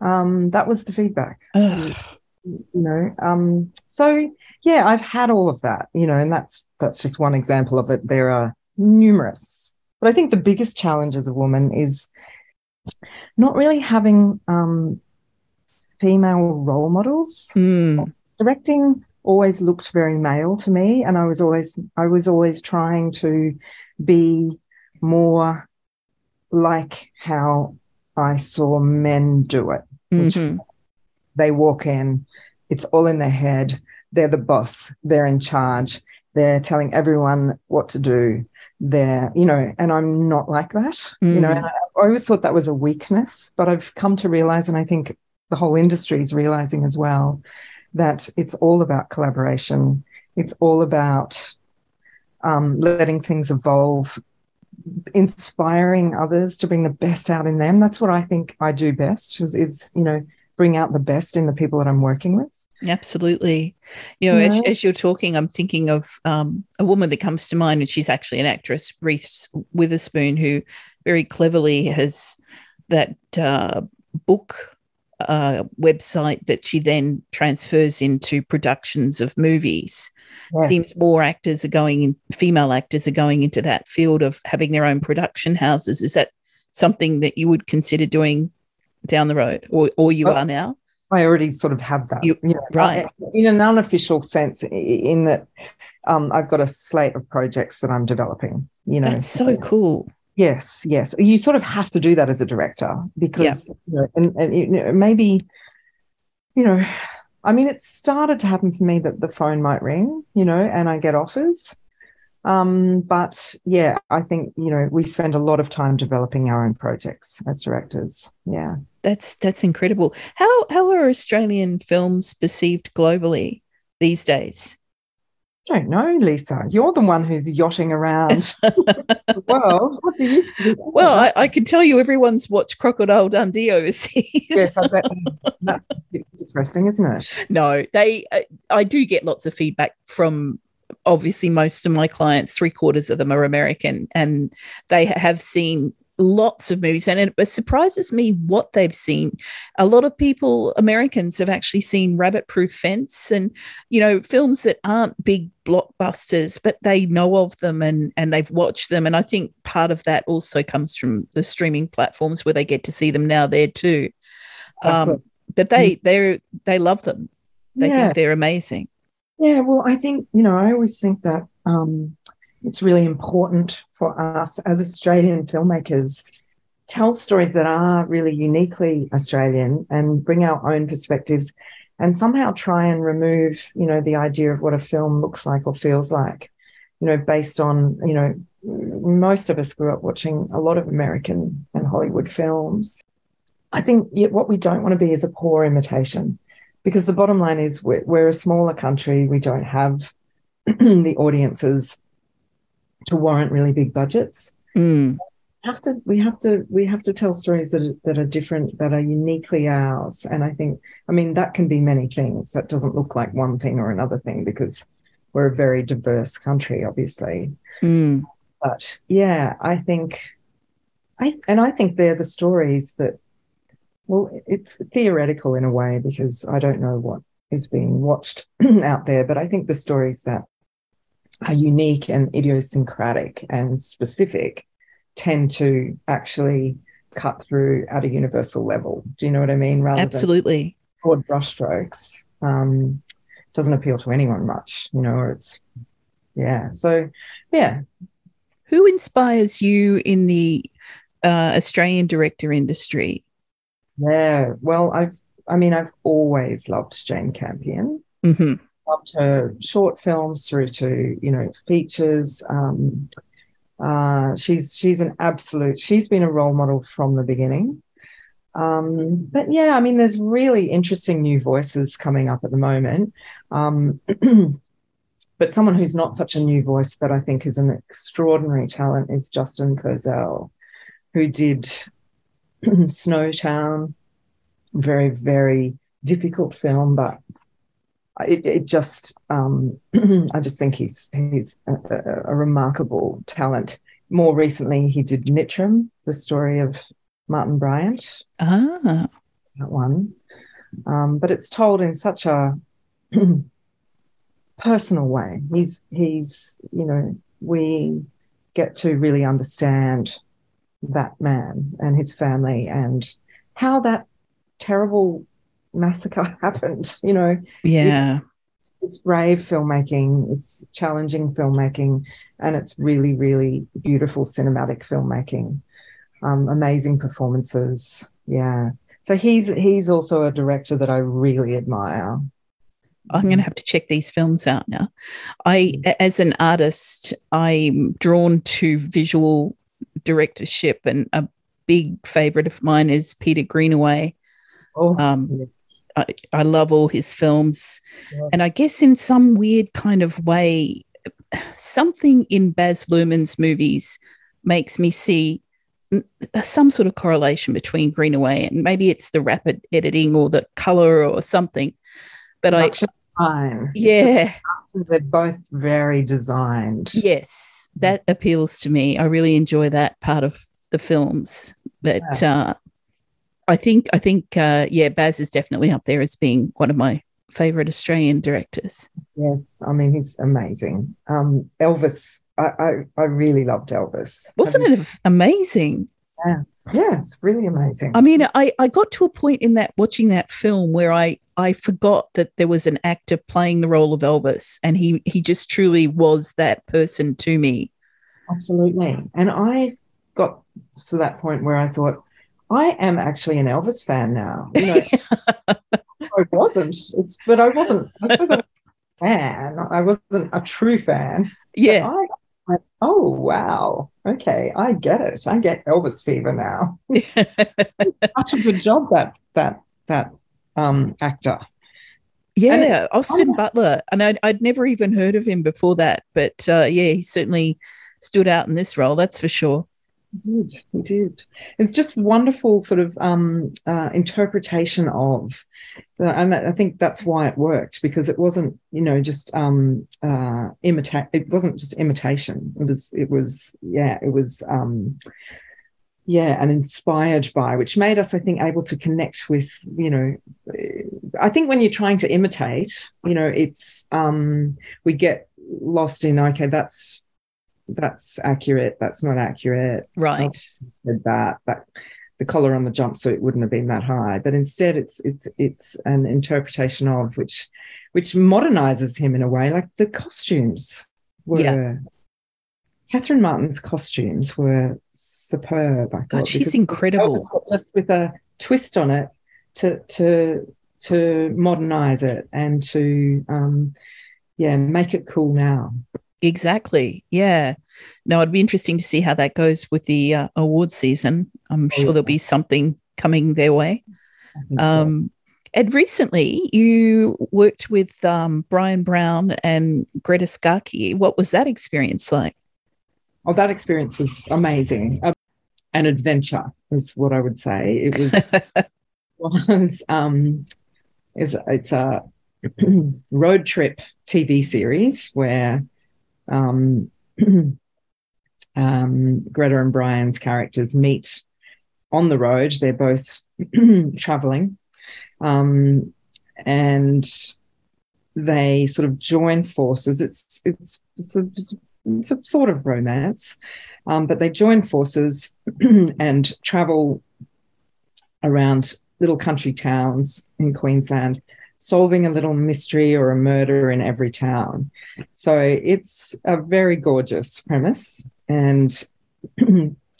Um, that was the feedback. [SIGHS] you know, um, so yeah, I've had all of that. You know, and that's that's just one example of it. There are numerous, but I think the biggest challenge as a woman is not really having um, female role models. Mm. Directing always looked very male to me, and I was always I was always trying to be more like how I saw men do it. Mm-hmm. they walk in, it's all in their head. They're the boss. They're in charge. They're telling everyone what to do. They're, you know, and I'm not like that. Mm. You know, mm. I, I always thought that was a weakness, but I've come to realize, and I think the whole industry is realizing as well, that it's all about collaboration. It's all about um, letting things evolve, inspiring others to bring the best out in them. That's what I think I do best. Is, is you know bring out the best in the people that I'm working with. Absolutely. You know, yeah. as, as, you're talking, I'm thinking of um, a woman that comes to mind, and she's actually an actress, Reese Witherspoon, who very cleverly has that uh, book uh, website that she then transfers into productions of movies. Yeah. Seems more actors are going in, female actors are going into that field of having their own production houses. Is that something that you would consider doing down the road, or or you oh, are now? I already sort of have that, You- you know, right. in an unofficial sense, in that um, I've got a slate of projects that I'm developing. You know, That's so cool. Yes, yes. You sort of have to do that as a director because, you know, and, and you know, maybe, you know, I mean, it started to happen for me that the phone might ring, you know, and I get offers. Um, but yeah, I think, you know, we spend a lot of time developing our own projects as directors. Yeah. That's that's incredible. How how are Australian films perceived globally these days? I don't know, Lisa. You're the one who's yachting around [LAUGHS] the world. What do you think? Well, I, I can tell you everyone's watched Crocodile Dundee overseas. yes, I bet that's depressing, isn't it? [LAUGHS] no, they. uh, I do get lots of feedback from. Obviously, most of my clients, three quarters of them are American, and they have seen lots of movies. And it surprises me what they've seen. A lot of people, Americans, have actually seen Rabbit Proof Fence, and you know, films that aren't big blockbusters, but they know of them and and they've watched them. And I think part of that also comes from the streaming platforms where they get to see them now there too. Um, but they they they love them. They Yeah. think they're amazing. Yeah, well, I think, you know, I always think that um, it's really important for us as Australian filmmakers tell stories that are really uniquely Australian and bring our own perspectives and somehow try and remove, you know, the idea of what a film looks like or feels like, you know, based on, you know, most of us grew up watching a lot of American and Hollywood films. I think what we don't want to be is a poor imitation because the bottom line is we're, we're a smaller country. We don't have [CLEARS THROAT] the audiences to warrant really big budgets. Mm, Have to we have to we have to tell stories that are, that are different, that are uniquely ours. And I think I mean that can be many things. That doesn't look like one thing or another thing because we're a very diverse country, obviously. mm. But yeah, I think I and I think they're the stories that well, it's theoretical in a way because I don't know what is being watched [CLEARS THROAT] out there, but I think the stories that are unique and idiosyncratic and specific tend to actually cut through at a universal level. Do you know what I mean? Rather Absolutely. broad brushstrokes. Um, doesn't appeal to anyone much, you know, or it's yeah. So yeah, Who inspires you in the uh, Australian director industry? Yeah, well, I've, I mean, I've always loved Jane Campion. hmm Loved her short films through to, you know, features. Um, uh, she's she's an absolute. She's been a role model from the beginning. Um, but yeah, I mean, there's really interesting new voices coming up at the moment. Um, [CLEARS THROAT] but someone who's not such a new voice, but I think is an extraordinary talent, is Justin Kurzel, who did [CLEARS THROAT] Snowtown, very, very difficult film, but it, it just, um, [CLEARS THROAT] I just think he's he's a, a, remarkable talent. More recently, he did Nitram, the story of Martin Bryant, Ah, that one. Um, but it's told in such a [CLEARS THROAT] personal way. He's he's you know we get to really understand that man and his family and how that terrible massacre [LAUGHS] happened. You know, yeah. it's brave filmmaking, it's challenging filmmaking, and it's really really beautiful cinematic filmmaking. Um, amazing performances. Yeah. So he's he's also a director that I really admire. I'm going to have to check these films out now. I, as an artist, I'm drawn to visual directorship, and a big favorite of mine is Peter Greenaway. Oh, Um. I, I love all his films. Yeah. And I guess in some weird kind of way, something in Baz Luhrmann's movies makes me see some sort of correlation between Greenaway and maybe it's the rapid editing or the color or something. But I, design. yeah, They're both very designed. yes, that appeals to me. I really enjoy that part of the films. But uh, I think, I think, uh, yeah, Baz is definitely up there as being one of my favorite Australian directors. Yes, I mean he's amazing. Um, Elvis, I, I I really loved Elvis. Wasn't it amazing? Yeah, yeah, it's really amazing. I mean, I, I got to a point in that watching that film where I I forgot that there was an actor playing the role of Elvis, and he he just truly was that person to me. Absolutely, and I got to that point where I thought, I am actually an Elvis fan now. You know, [LAUGHS] I wasn't, it's, but I wasn't. I wasn't a fan. I wasn't a true fan. Yeah. I went, oh wow, okay, I get it. I get Elvis fever now. [LAUGHS] Such a good job that that that um, actor. Yeah, it, Austin I, Butler, and I'd, I'd never even heard of him before that, but uh, yeah, he certainly stood out in this role. That's for sure. He did. He did. It's just wonderful sort of um, uh, interpretation of, so, and that, I think that's why it worked because it wasn't, you know, just um, uh, imitate. It wasn't just imitation. It was. It was. Yeah. It was. Um, yeah, and inspired by, which made us, I think, able to connect with, you know, I think when you're trying to imitate, you know, it's um, we get lost in okay, that's that's accurate, that's not accurate. Right. Said that that the collar on the jumpsuit wouldn't have been that high, but instead it's it's it's an interpretation of which which modernizes him in a way. Like the costumes were yeah. Catherine Martin's costumes were superb. I God, she's incredible. Just with a twist on it to to to modernize it and to um yeah make it cool now Exactly. Yeah. Now it'd be interesting to see how that goes with the uh, award season. I'm oh, sure yeah. there'll be something coming their way. Um, so. And recently, you worked with um, Bryan Brown and Greta Scacchi. What was that experience like? Oh, that experience was amazing. Uh, an adventure is what I would say. It was [LAUGHS] [LAUGHS] was um, is it's a [CLEARS THROAT] road trip TV series where um, [CLEARS THROAT] um, Greta and Bryan's characters meet on the road. They're both [CLEARS THROAT] traveling. Um, and they sort of join forces. It's it's it's a, it's a sort of romance, um, but they join forces [CLEARS THROAT] and travel around little country towns in Queensland solving a little mystery or a murder in every town. So it's a very gorgeous premise. And [CLEARS THROAT]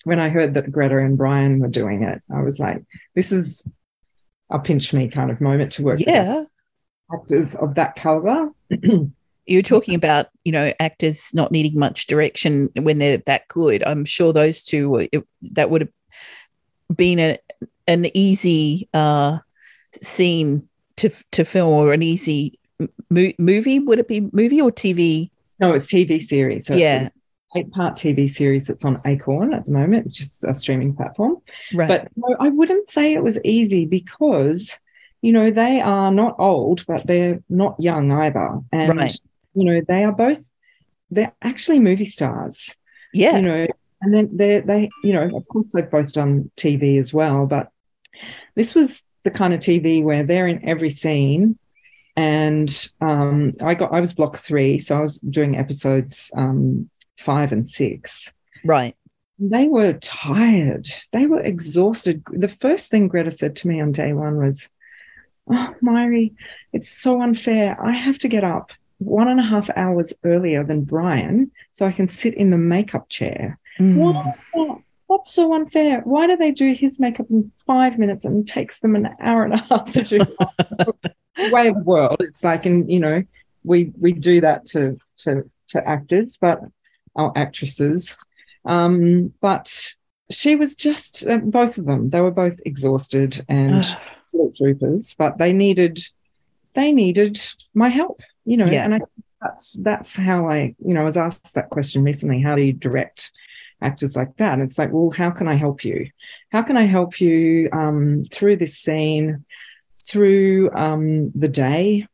when I heard that Greta and Bryan were doing it, I was like, this is a pinch me kind of moment to work yeah. actors of that caliber. [CLEARS THROAT] You're talking about, you know, actors not needing much direction when they're that good. I'm sure those two, it, that would have been a, an easy uh, scene to to film or an easy mo- movie? Would it be movie or TV? No, it's TV series. So yeah. Eight part TV series that's on Acorn at the moment, which is a streaming platform. Right. But no, I wouldn't say it was easy because, you know, they are not old, but they're not young either. And, right. you know, they are both, they're actually movie stars. Yeah. You know, and then they they, you know, of course they've both done TV as well, but this was the kind of TV where they're in every scene. And um, I got I was block three, so I was doing episodes um, five and six. Right. They were tired. They were exhausted. The first thing Greta said to me on day one was, "Oh, Mairi, it's so unfair. I have to get up one and a half hours earlier than Bryan so I can sit in the makeup chair. Mm. Why that's so unfair. Why do they do his makeup in five minutes and takes them an hour and a half to do? [LAUGHS] way of the world. It's like, and you know, we we do that to to to actors, but our actresses. Um, but she was just uh, both of them. They were both exhausted and troopers, but they needed they needed my help. You know, yeah. and I, that's that's how I you know I was asked that question recently. How do you direct? Actors like that. And it's like, well, how can I help you? How can I help you um, through this scene, through um, the day?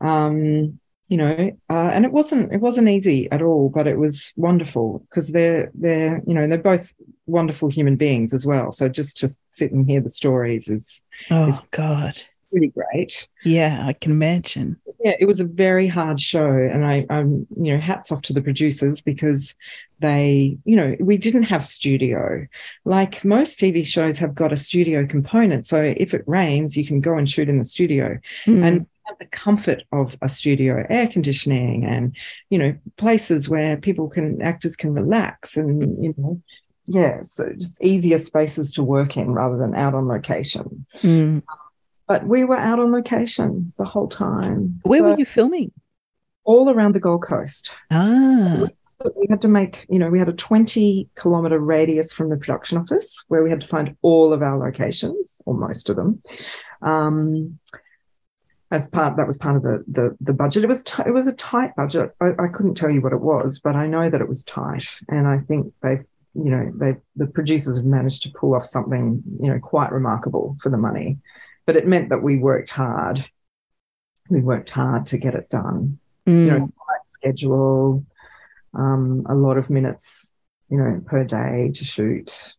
Um, you know, uh, and it wasn't it wasn't easy at all, but it was wonderful because they're they're you know they're both wonderful human beings as well. So just just sit and hear the stories is oh is god really great. Yeah, I can imagine. Yeah, it was a very hard show, and I, I'm, you know, hats off to the producers because they, you know, we didn't have studio. Like most TV shows have got a studio component. So if it rains, you can go and shoot in the studio. Mm. And have the comfort of a studio air conditioning and you know places where people can actors can relax and you know yeah so just easier spaces to work in rather than out on location Mm. But we were out on location the whole time. Where So were you filming? all around the gold coast. Ah, we had to make you know we had a 20 kilometer radius from the production office where we had to find all of our locations or most of them. Um as part that was part of the the, the budget. It was t- it was a tight budget. I, I couldn't tell you what it was but i know that it was tight. And i think they you know they the producers have managed to pull off something you know quite remarkable for the money but it meant that we worked hard we worked hard to get it done Mm. you know, tight schedule, um, a lot of minutes, you know, per day to shoot.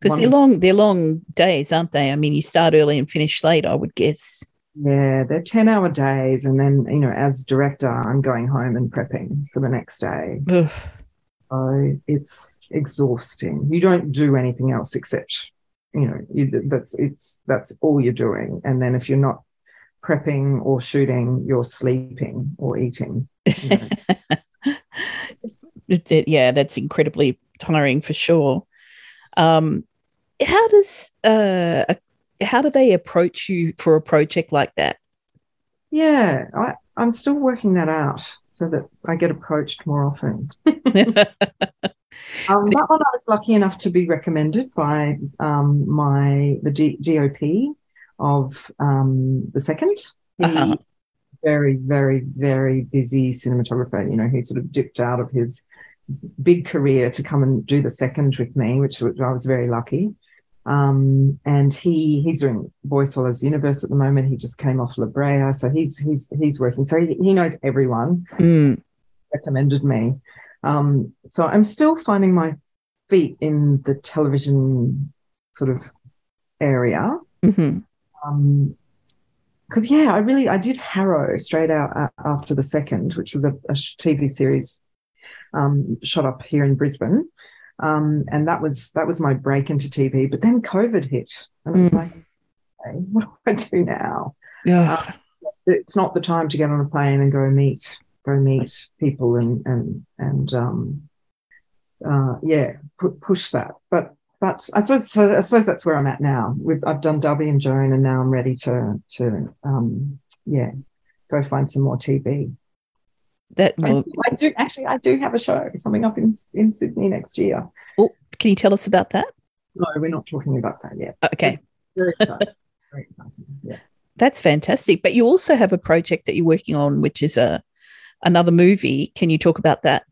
because they're long. They're long days, aren't they? I mean, you start early and finish late. I would guess. Yeah, they're 10 hour days. And then, you know, as director, I'm going home and prepping for the next day. Ugh. So it's exhausting. You don't do anything else except, you know, you, that's it's that's all you're doing. And then if you're not prepping or shooting, you're sleeping or eating. you know. [LAUGHS] Yeah, that's incredibly tiring for sure. Um, how does uh, how do they approach you for a project like that? Yeah, I, I'm still working that out so that I get approached more often. [LAUGHS] [LAUGHS] Um, that one I was lucky enough to be recommended by um, my the D- DOP of um, the second. He, Uh-huh. Very, very, very busy cinematographer. You know, he sort of dipped out of his big career to come and do the second with me, which I was very lucky. Um, and he he's doing Boy Swallows Universe at the moment. He just came off La Brea, so he's he's he's working. So he, he knows everyone Mm. recommended me. Um, so I'm still finding my feet in the television sort of area. hmm Um, because yeah, I really I did Harrow straight out a- after the second, which was a, a TV series um, shot up here in Brisbane, um, and that was that was my break into TV. But then COVID hit, and it was Mm. like, okay, what do I do now? Ugh. it's not the time to get on a plane and go meet go meet people and and and um uh yeah pu- push that but but I suppose so I suppose that's where I'm at now. We've, I've done Darby and Joan, and now I'm ready to to um, yeah go find some more TV. that I, do actually I do have a show coming up in in Sydney next year. can you tell us about that? No, we're not talking about that yet. Okay, Very exciting. Very exciting. Yeah. that's fantastic. But you also have a project that you're working on, which is a another movie. Can you talk about that?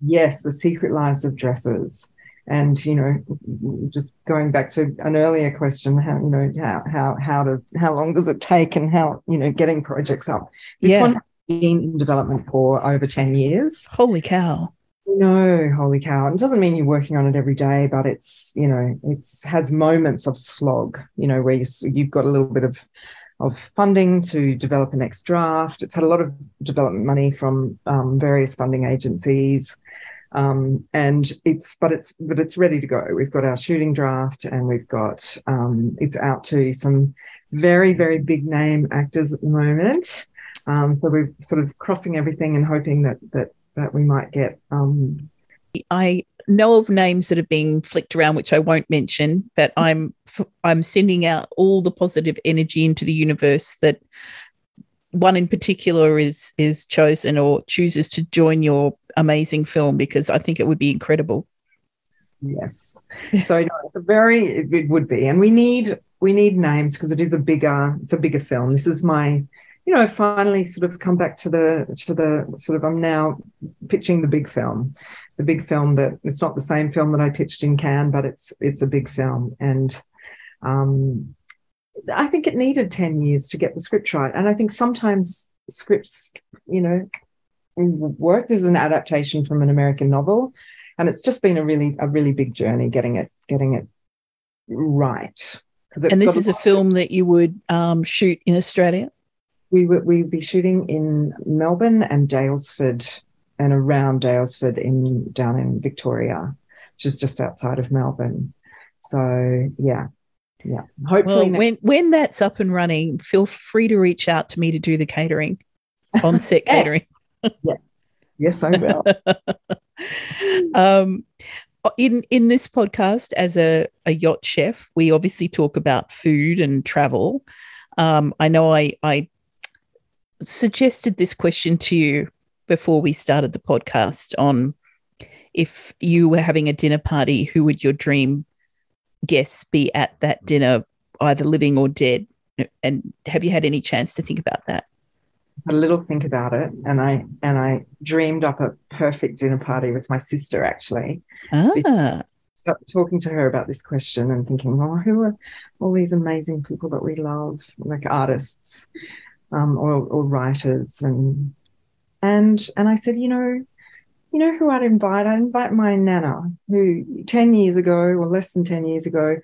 Yes, the secret lives of dressers. And you know, just going back to an earlier question, how you know how how how to how long does it take, and how you know getting projects up. This Yeah. one has been in development for over ten years. Holy cow! No, holy cow! It doesn't mean you're working on it every day, but it's you know it's has moments of slog. You know where you, you've got a little bit of of funding to develop a next draft. It's had a lot of development money from um, various funding agencies, um, and it's but it's but it's ready to go. We've got our shooting draft, and we've got um, it's out to some very very big name actors at the moment. Um, so we're sort of crossing everything and hoping that that that we might get um, I know of names that are being flicked around, which I won't mention, but mm-hmm. I'm f- I'm sending out all the positive energy into the universe that one in particular is is chosen or chooses to join your amazing film because I think it would be incredible. Yes. So no, it's a very it, it would be, and we need we need names because it is a bigger it's a bigger film. This is my, you know, finally sort of come back to the to the sort of I'm now pitching the big film, the big film that it's not the same film that I pitched in Cannes, but it's it's a big film, and um, I think it needed ten years to get the script right, and I think sometimes scripts, you know, work. This is an adaptation from an American novel and it's just been a really a really big journey getting it getting it right And this is a film that you would um, shoot in Australia. we would we'd be shooting in melbourne and Daylesford and around Daylesford in down in Victoria, which is just outside of Melbourne. So yeah, yeah. Hopefully, well, when when that's up and running, feel free to reach out to me to do the catering, on set [LAUGHS] catering. yes, yes, I will. [LAUGHS] um, in in this podcast, as a a yacht chef, we obviously talk about food and travel. Um, I know I I suggested this question to you before we started the podcast on if you were having a dinner party, who would your dream guests be at that dinner, either living or dead? And have you had any chance to think about that? a little think about it and I and I dreamed up a perfect dinner party with my sister actually. Ah. Talking to her about this question and thinking, oh, who are all these amazing people that we love, like artists um, or, or writers and and and I said, you know, you know who I'd invite? I'd invite my nana, who 10 years ago, or less than 10 years ago,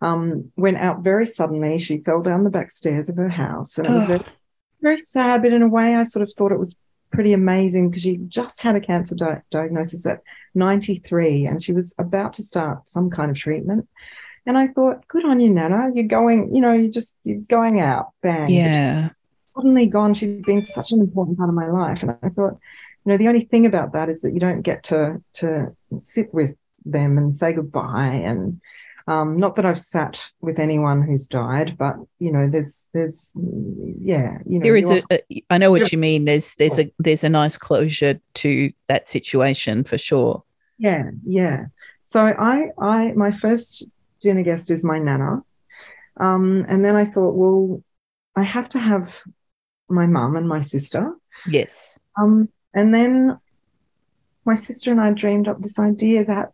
um, went out very suddenly. She fell down the back stairs of her house. And it was very, very sad, but in a way, I sort of thought it was pretty amazing because she just had a cancer di- diagnosis at 93 and she was about to start some kind of treatment. And I thought, good on you, Nana. You're going, you know, you're just you're going out, bang. Yeah. Suddenly gone. She's been such an important part of my life. And I thought, you know the only thing about that is that you don't get to to sit with them and say goodbye and um, not that I've sat with anyone who's died, but you know, there's, there's, yeah, you know, there is a, a. I know what you mean. There's, there's a, there's a nice closure to that situation for sure. Yeah, yeah. So I, I, my first dinner guest is my nana, um, and then I thought, well, I have to have my mum and my sister. Yes. Um, and then my sister and I dreamed up this idea that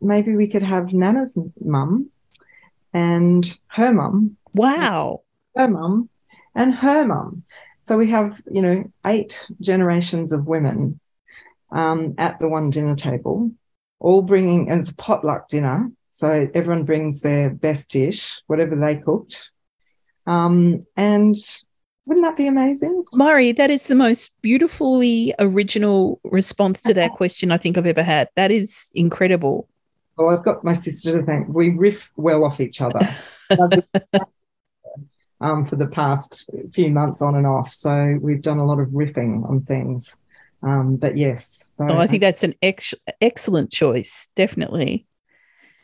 maybe we could have Nana's mum and her mum. Wow. Her mum and her mum. So we have, you know, eight generations of women um, at the one dinner table, all bringing, and it's a potluck dinner. So everyone brings their best dish, whatever they cooked. Um, and wouldn't that be amazing? Mairi, that is the most beautifully original response to that question I think I've ever had. That is incredible. Well, I've got my sister to thank. We riff well off each other [LAUGHS] [LAUGHS] um, for the past few months on and off. So we've done a lot of riffing on things. Um, but yes. So oh, I think that's an ex- excellent choice, definitely.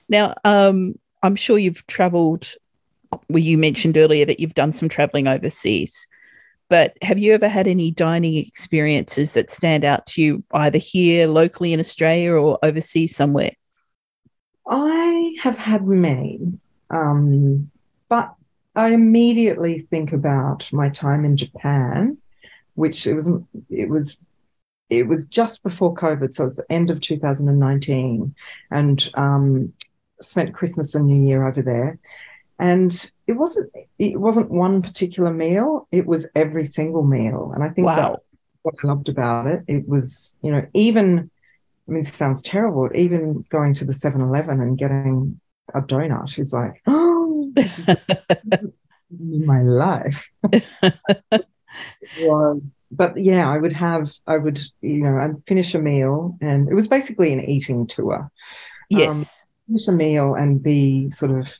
Now, um, I'm sure you've traveled well, you mentioned earlier that you've done some traveling overseas, but have you ever had any dining experiences that stand out to you either here locally in Australia or overseas somewhere? I have had many, um, but I immediately think about my time in Japan, which it was it was it was just before COVID, so it's the end of 2019, and um, spent Christmas and New Year over there and it wasn't it wasn't one particular meal. It was every single meal. And i think wow. that what i loved about it it was you know even i mean it sounds terrible even going to the 7-eleven and getting a donut [GASPS] is like oh my life. [LAUGHS] Was but yeah i would have i would you know i'd finish a meal and it was basically an eating tour. Yes. Um, finish a meal and be sort of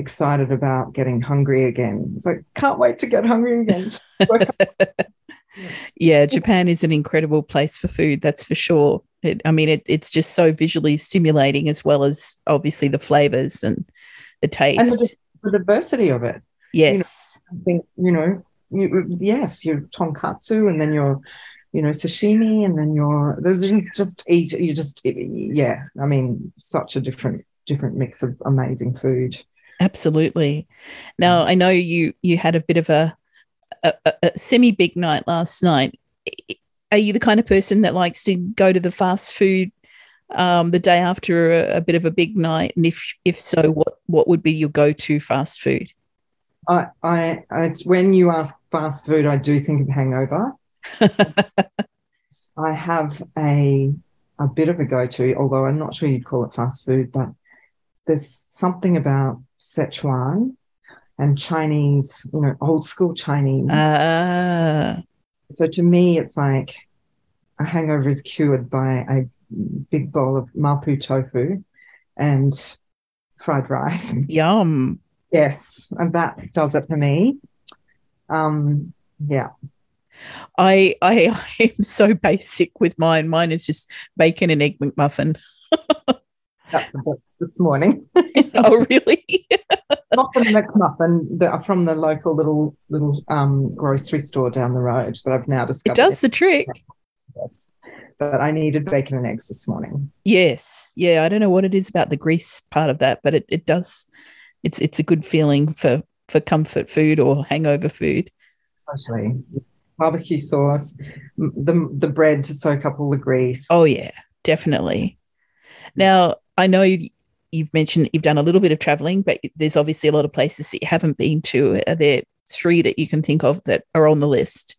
excited about getting hungry again. It's like, can't wait to get hungry again. [LAUGHS] yeah, Japan is an incredible place for food, that's for sure. It, I mean, it, it's just so visually stimulating as well as obviously the flavors and the taste. And the, the diversity of it. Yes. You know, I think, you know, you, yes, your tonkatsu and then your, you know, sashimi and then your, those just eat, you just, yeah, I mean, such a different, different mix of amazing food. Absolutely. Now I know you you had a bit of a, a, a semi big night last night. Are you the kind of person that likes to go to the fast food um, the day after a, a, bit of a big night? And if if so, what what would be your go to fast food? I, I, I when you ask fast food, I do think of hangover. [LAUGHS] I have a a bit of a go to, although I'm not sure you'd call it fast food, but there's something about Szechuan and Chinese, you know, old school Chinese. Uh. So to me, it's like a hangover is cured by a big bowl of mapo tofu and fried rice. [LAUGHS] Yum. Yes, and that does it for me. Um, yeah. I I [LAUGHS] am so basic with mine. Mine is just bacon and egg McMuffin. [LAUGHS] That's this morning. [LAUGHS] oh, really? [LAUGHS] Not the McMuffin the, from the local little little um, grocery store down the road that I've now discovered. It does the trick. Yes, but I needed bacon and eggs this morning. Yes, yeah. I don't know what it is about the grease part of that, but it, it does. It's it's a good feeling for for comfort food or hangover food. Totally. Barbecue sauce, the the bread to soak up all the grease. Oh yeah, definitely. Now I know you've mentioned that you've done a little bit of traveling, but there's obviously a lot of places that you haven't been to. Are there three that you can think of that are on the list?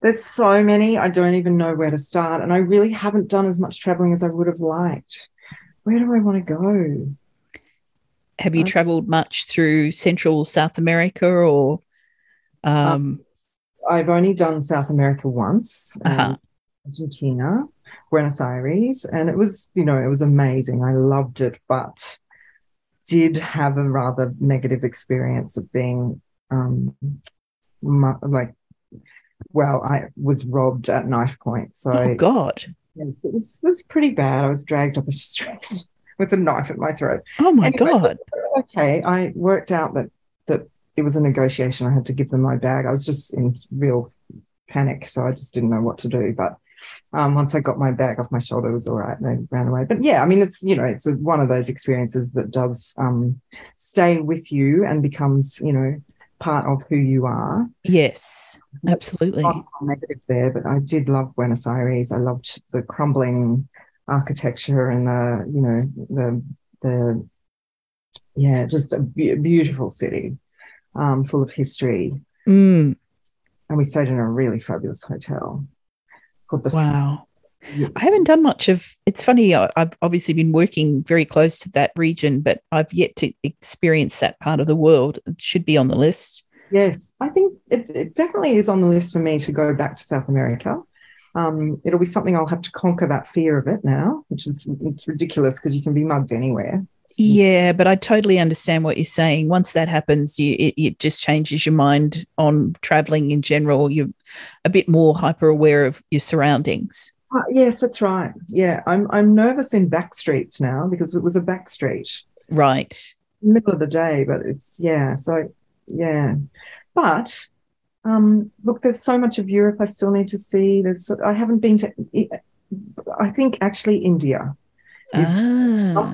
There's so many, I don't even know where to start. And I really haven't done as much traveling as I would have liked. Where do I want to go? Have you uh, traveled much through Central South America or? Um, I've only done South America once, uh-huh. Argentina. Buenos Aires, and it was, you know, it was amazing. I loved it, but did have a rather negative experience of being um, like, well, I was robbed at knife point. So, oh God, it was, was pretty bad. I was dragged up a [LAUGHS] street with a knife at my throat. Oh my anyway, God. Okay, I worked out that that it was a negotiation. I had to give them my bag. I was just in real panic, so I just didn't know what to do. But um, once I got my bag off my shoulder, it was all right. And I ran away. But yeah, I mean, it's, you know, it's a, one of those experiences that does um, stay with you and becomes, you know, part of who you are. Yes, absolutely. negative there, but I did love Buenos Aires. I loved the crumbling architecture and the, you know, the, the, yeah, just a be- beautiful city um, full of history. Mm. And we stayed in a really fabulous hotel called the wow. I haven't done much of. It's funny. I've obviously been working very close to that region, but I've yet to experience that part of the world. It should be on the list. Yes, I think it, it definitely is on the list for me to go back to South America. Um, it'll be something I'll have to conquer that fear of it now, which is it's ridiculous because you can be mugged anywhere. Yeah, but I totally understand what you're saying. Once that happens, you it, it just changes your mind on traveling in general. You're a bit more hyper aware of your surroundings. Uh, yes, that's right. Yeah, I'm I'm nervous in back streets now because it was a back street. Right. Middle of the day, but it's yeah. So yeah, but um, look, there's so much of Europe I still need to see. There's I haven't been to. I think actually India is ah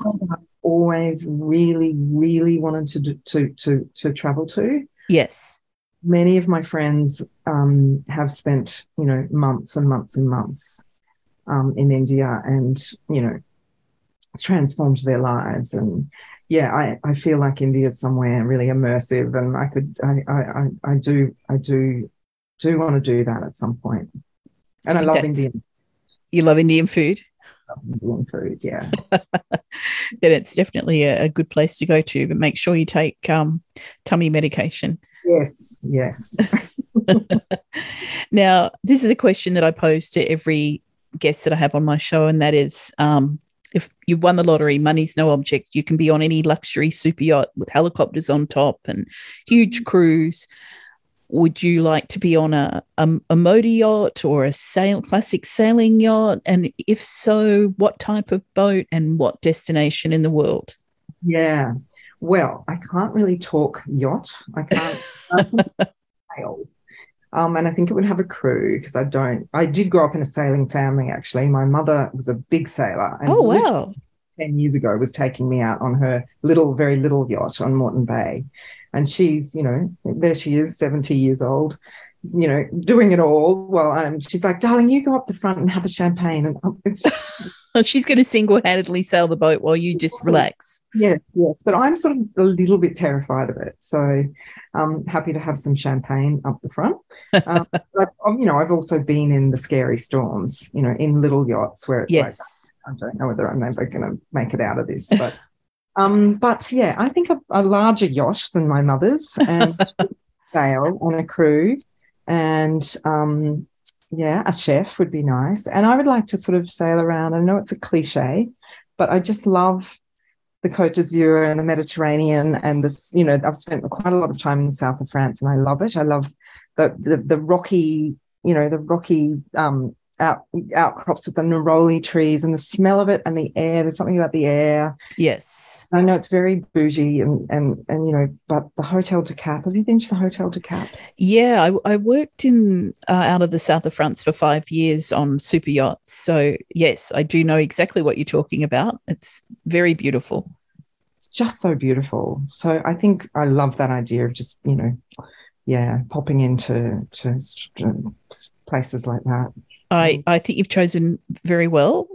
always really, really wanted to to to to travel to. Yes. Many of my friends um, have spent, you know, months and months and months um, in India, and you know, transformed their lives. And yeah, I, I feel like India is somewhere really immersive, and I could, I, I, I do, I do, do want to do that at some point. And I, I love Indian. You love Indian food. Indian food, yeah. [LAUGHS] then it's definitely a, a, good place to go to. But make sure you take um, tummy medication. Yes, yes. [LAUGHS] now, this is a question that I pose to every guest that I have on my show, and that is um, if you've won the lottery, money's no object. You can be on any luxury super yacht with helicopters on top and huge cruise would you like to be on a, a, a motor yacht or a sail classic sailing yacht? And if so what type of boat and what destination in the world? Yeah. Well i can't really talk yacht. I can't [LAUGHS] sail. Um, and i think it would have a crew because i don't i did grow up in a sailing family actually. My mother was a big sailor oh wow 10 years ago was taking me out on her little very little yacht on moreton bay. And she's you know there she is 70 years old you know doing it all well um, she's like darling you go up the front and have a champagne. And [LAUGHS] she's going to single-handedly sail the boat while you just relax. Yes yes. But i'm sort of a little bit terrified of it. So i'm happy to have some champagne up the front. [LAUGHS] Um, but you know i've also been in the scary storms you know in little yachts where it's yes. like i don't know whether i'm ever going to make it out of this but [LAUGHS] um, but yeah, I think a, a, larger yacht than my mother's and [LAUGHS] sail on a crew. And um, yeah, a chef would be nice. And I would like to sort of sail around. I know it's a cliche, but I just love the Côte d'Azur and the Mediterranean and this, you know, I've spent quite a lot of time in the south of France and I love it. I love the the, the rocky, you know, the rocky um, out, outcrops with the neroli trees and the smell of it and the air. There's something about the air. Yes. I know it's very bougie and and and you know, but the Hôtel du Cap. Have you been to the Hôtel du Cap? Yeah, I, I worked in uh, out of the south of France for five years on super yachts. So yes, I do know exactly what you're talking about. It's very beautiful. It's just so beautiful. So I think I love that idea of just you know, yeah, popping into to places like that. I, mm. I think you've chosen very well.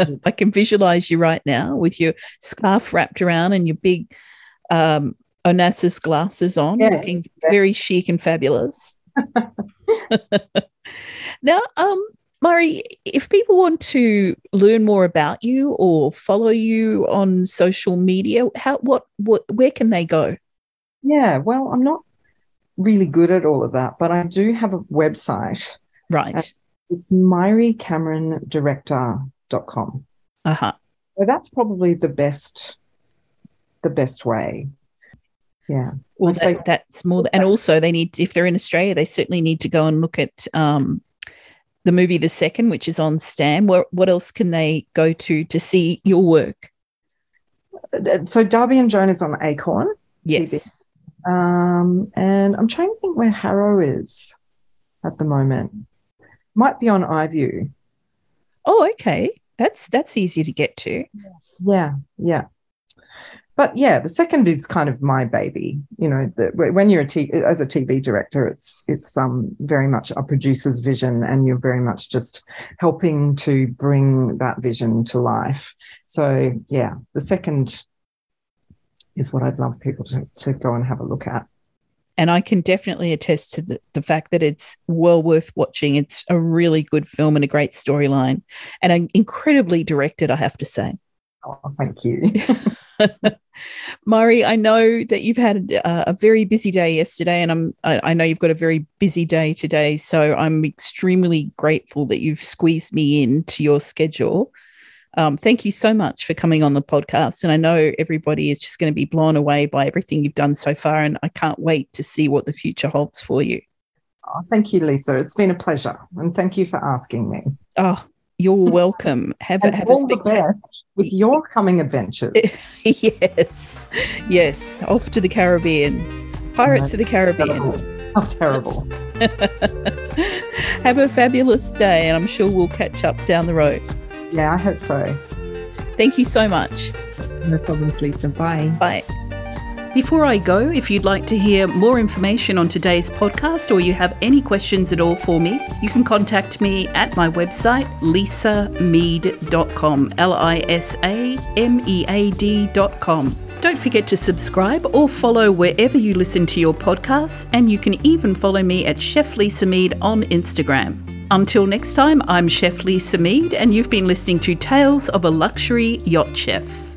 Mm. I can visualize you right now with your scarf wrapped around and your big um, Onassis glasses on, looking yes. very chic and fabulous. [LAUGHS] [LAUGHS] now, um, Mairi, if people want to learn more about you or follow you on social media, how what what where can they go? Yeah, well, I'm not really good at all of that, but I do have a website. Right. It's mairicamerondirector.com. Uh-huh. So that's probably the best the best way. Yeah. Well, that, that's more, and also they need, if they're in Australia, they certainly need to go and look at um, the movie The Second, which is on Stan. What, what else can they go to to see your work? So Darby and Joan is on Acorn. Yes. Um, and I'm trying to think where Harrow is at the moment might be on iView. Oh, okay. That's that's easy to get to. Yeah, yeah. But yeah, the second is kind of my baby. You know, the, when you're a t- as a TV director, it's it's um very much a producer's vision, and you're very much just helping to bring that vision to life. So yeah, the second is what I'd love people to, to go and have a look at and I can definitely attest to the, the fact that it's well worth watching. It's a really good film and a great storyline, and incredibly directed, I have to say. Oh, thank you. [LAUGHS] [LAUGHS] Mairi, I know that you've had a, a very busy day yesterday, and I'm I, I, know you've got a very busy day today. So I'm extremely grateful that you've squeezed me into your schedule. Um, thank you so much for coming on the podcast. And I know everybody is just going to be blown away by everything you've done so far. And I can't wait to see what the future holds for you. Oh, thank you, Lisa. It's been a pleasure. And thank you for asking me. Oh, you're welcome. Have, a, have a spectacular with your coming adventures. [LAUGHS] yes, yes. Off to the Caribbean. Pirates of the Caribbean. How terrible. [LAUGHS] have a fabulous day, and I'm sure we'll catch up down the road. Yeah, I hope so. Thank you so much. No problems, Lisa. Bye. Bye. Before I go, if you'd like to hear more information on today's podcast or you have any questions at all for me, you can contact me at my website, lisamead.com, L I S A M E A D.com. Don't forget to subscribe or follow wherever you listen to your podcasts, and you can even follow me at Chef Lisa Mead on Instagram. Until next time, I'm Chef Lisa Mead, and you've been listening to Tales of a Luxury Yacht Chef.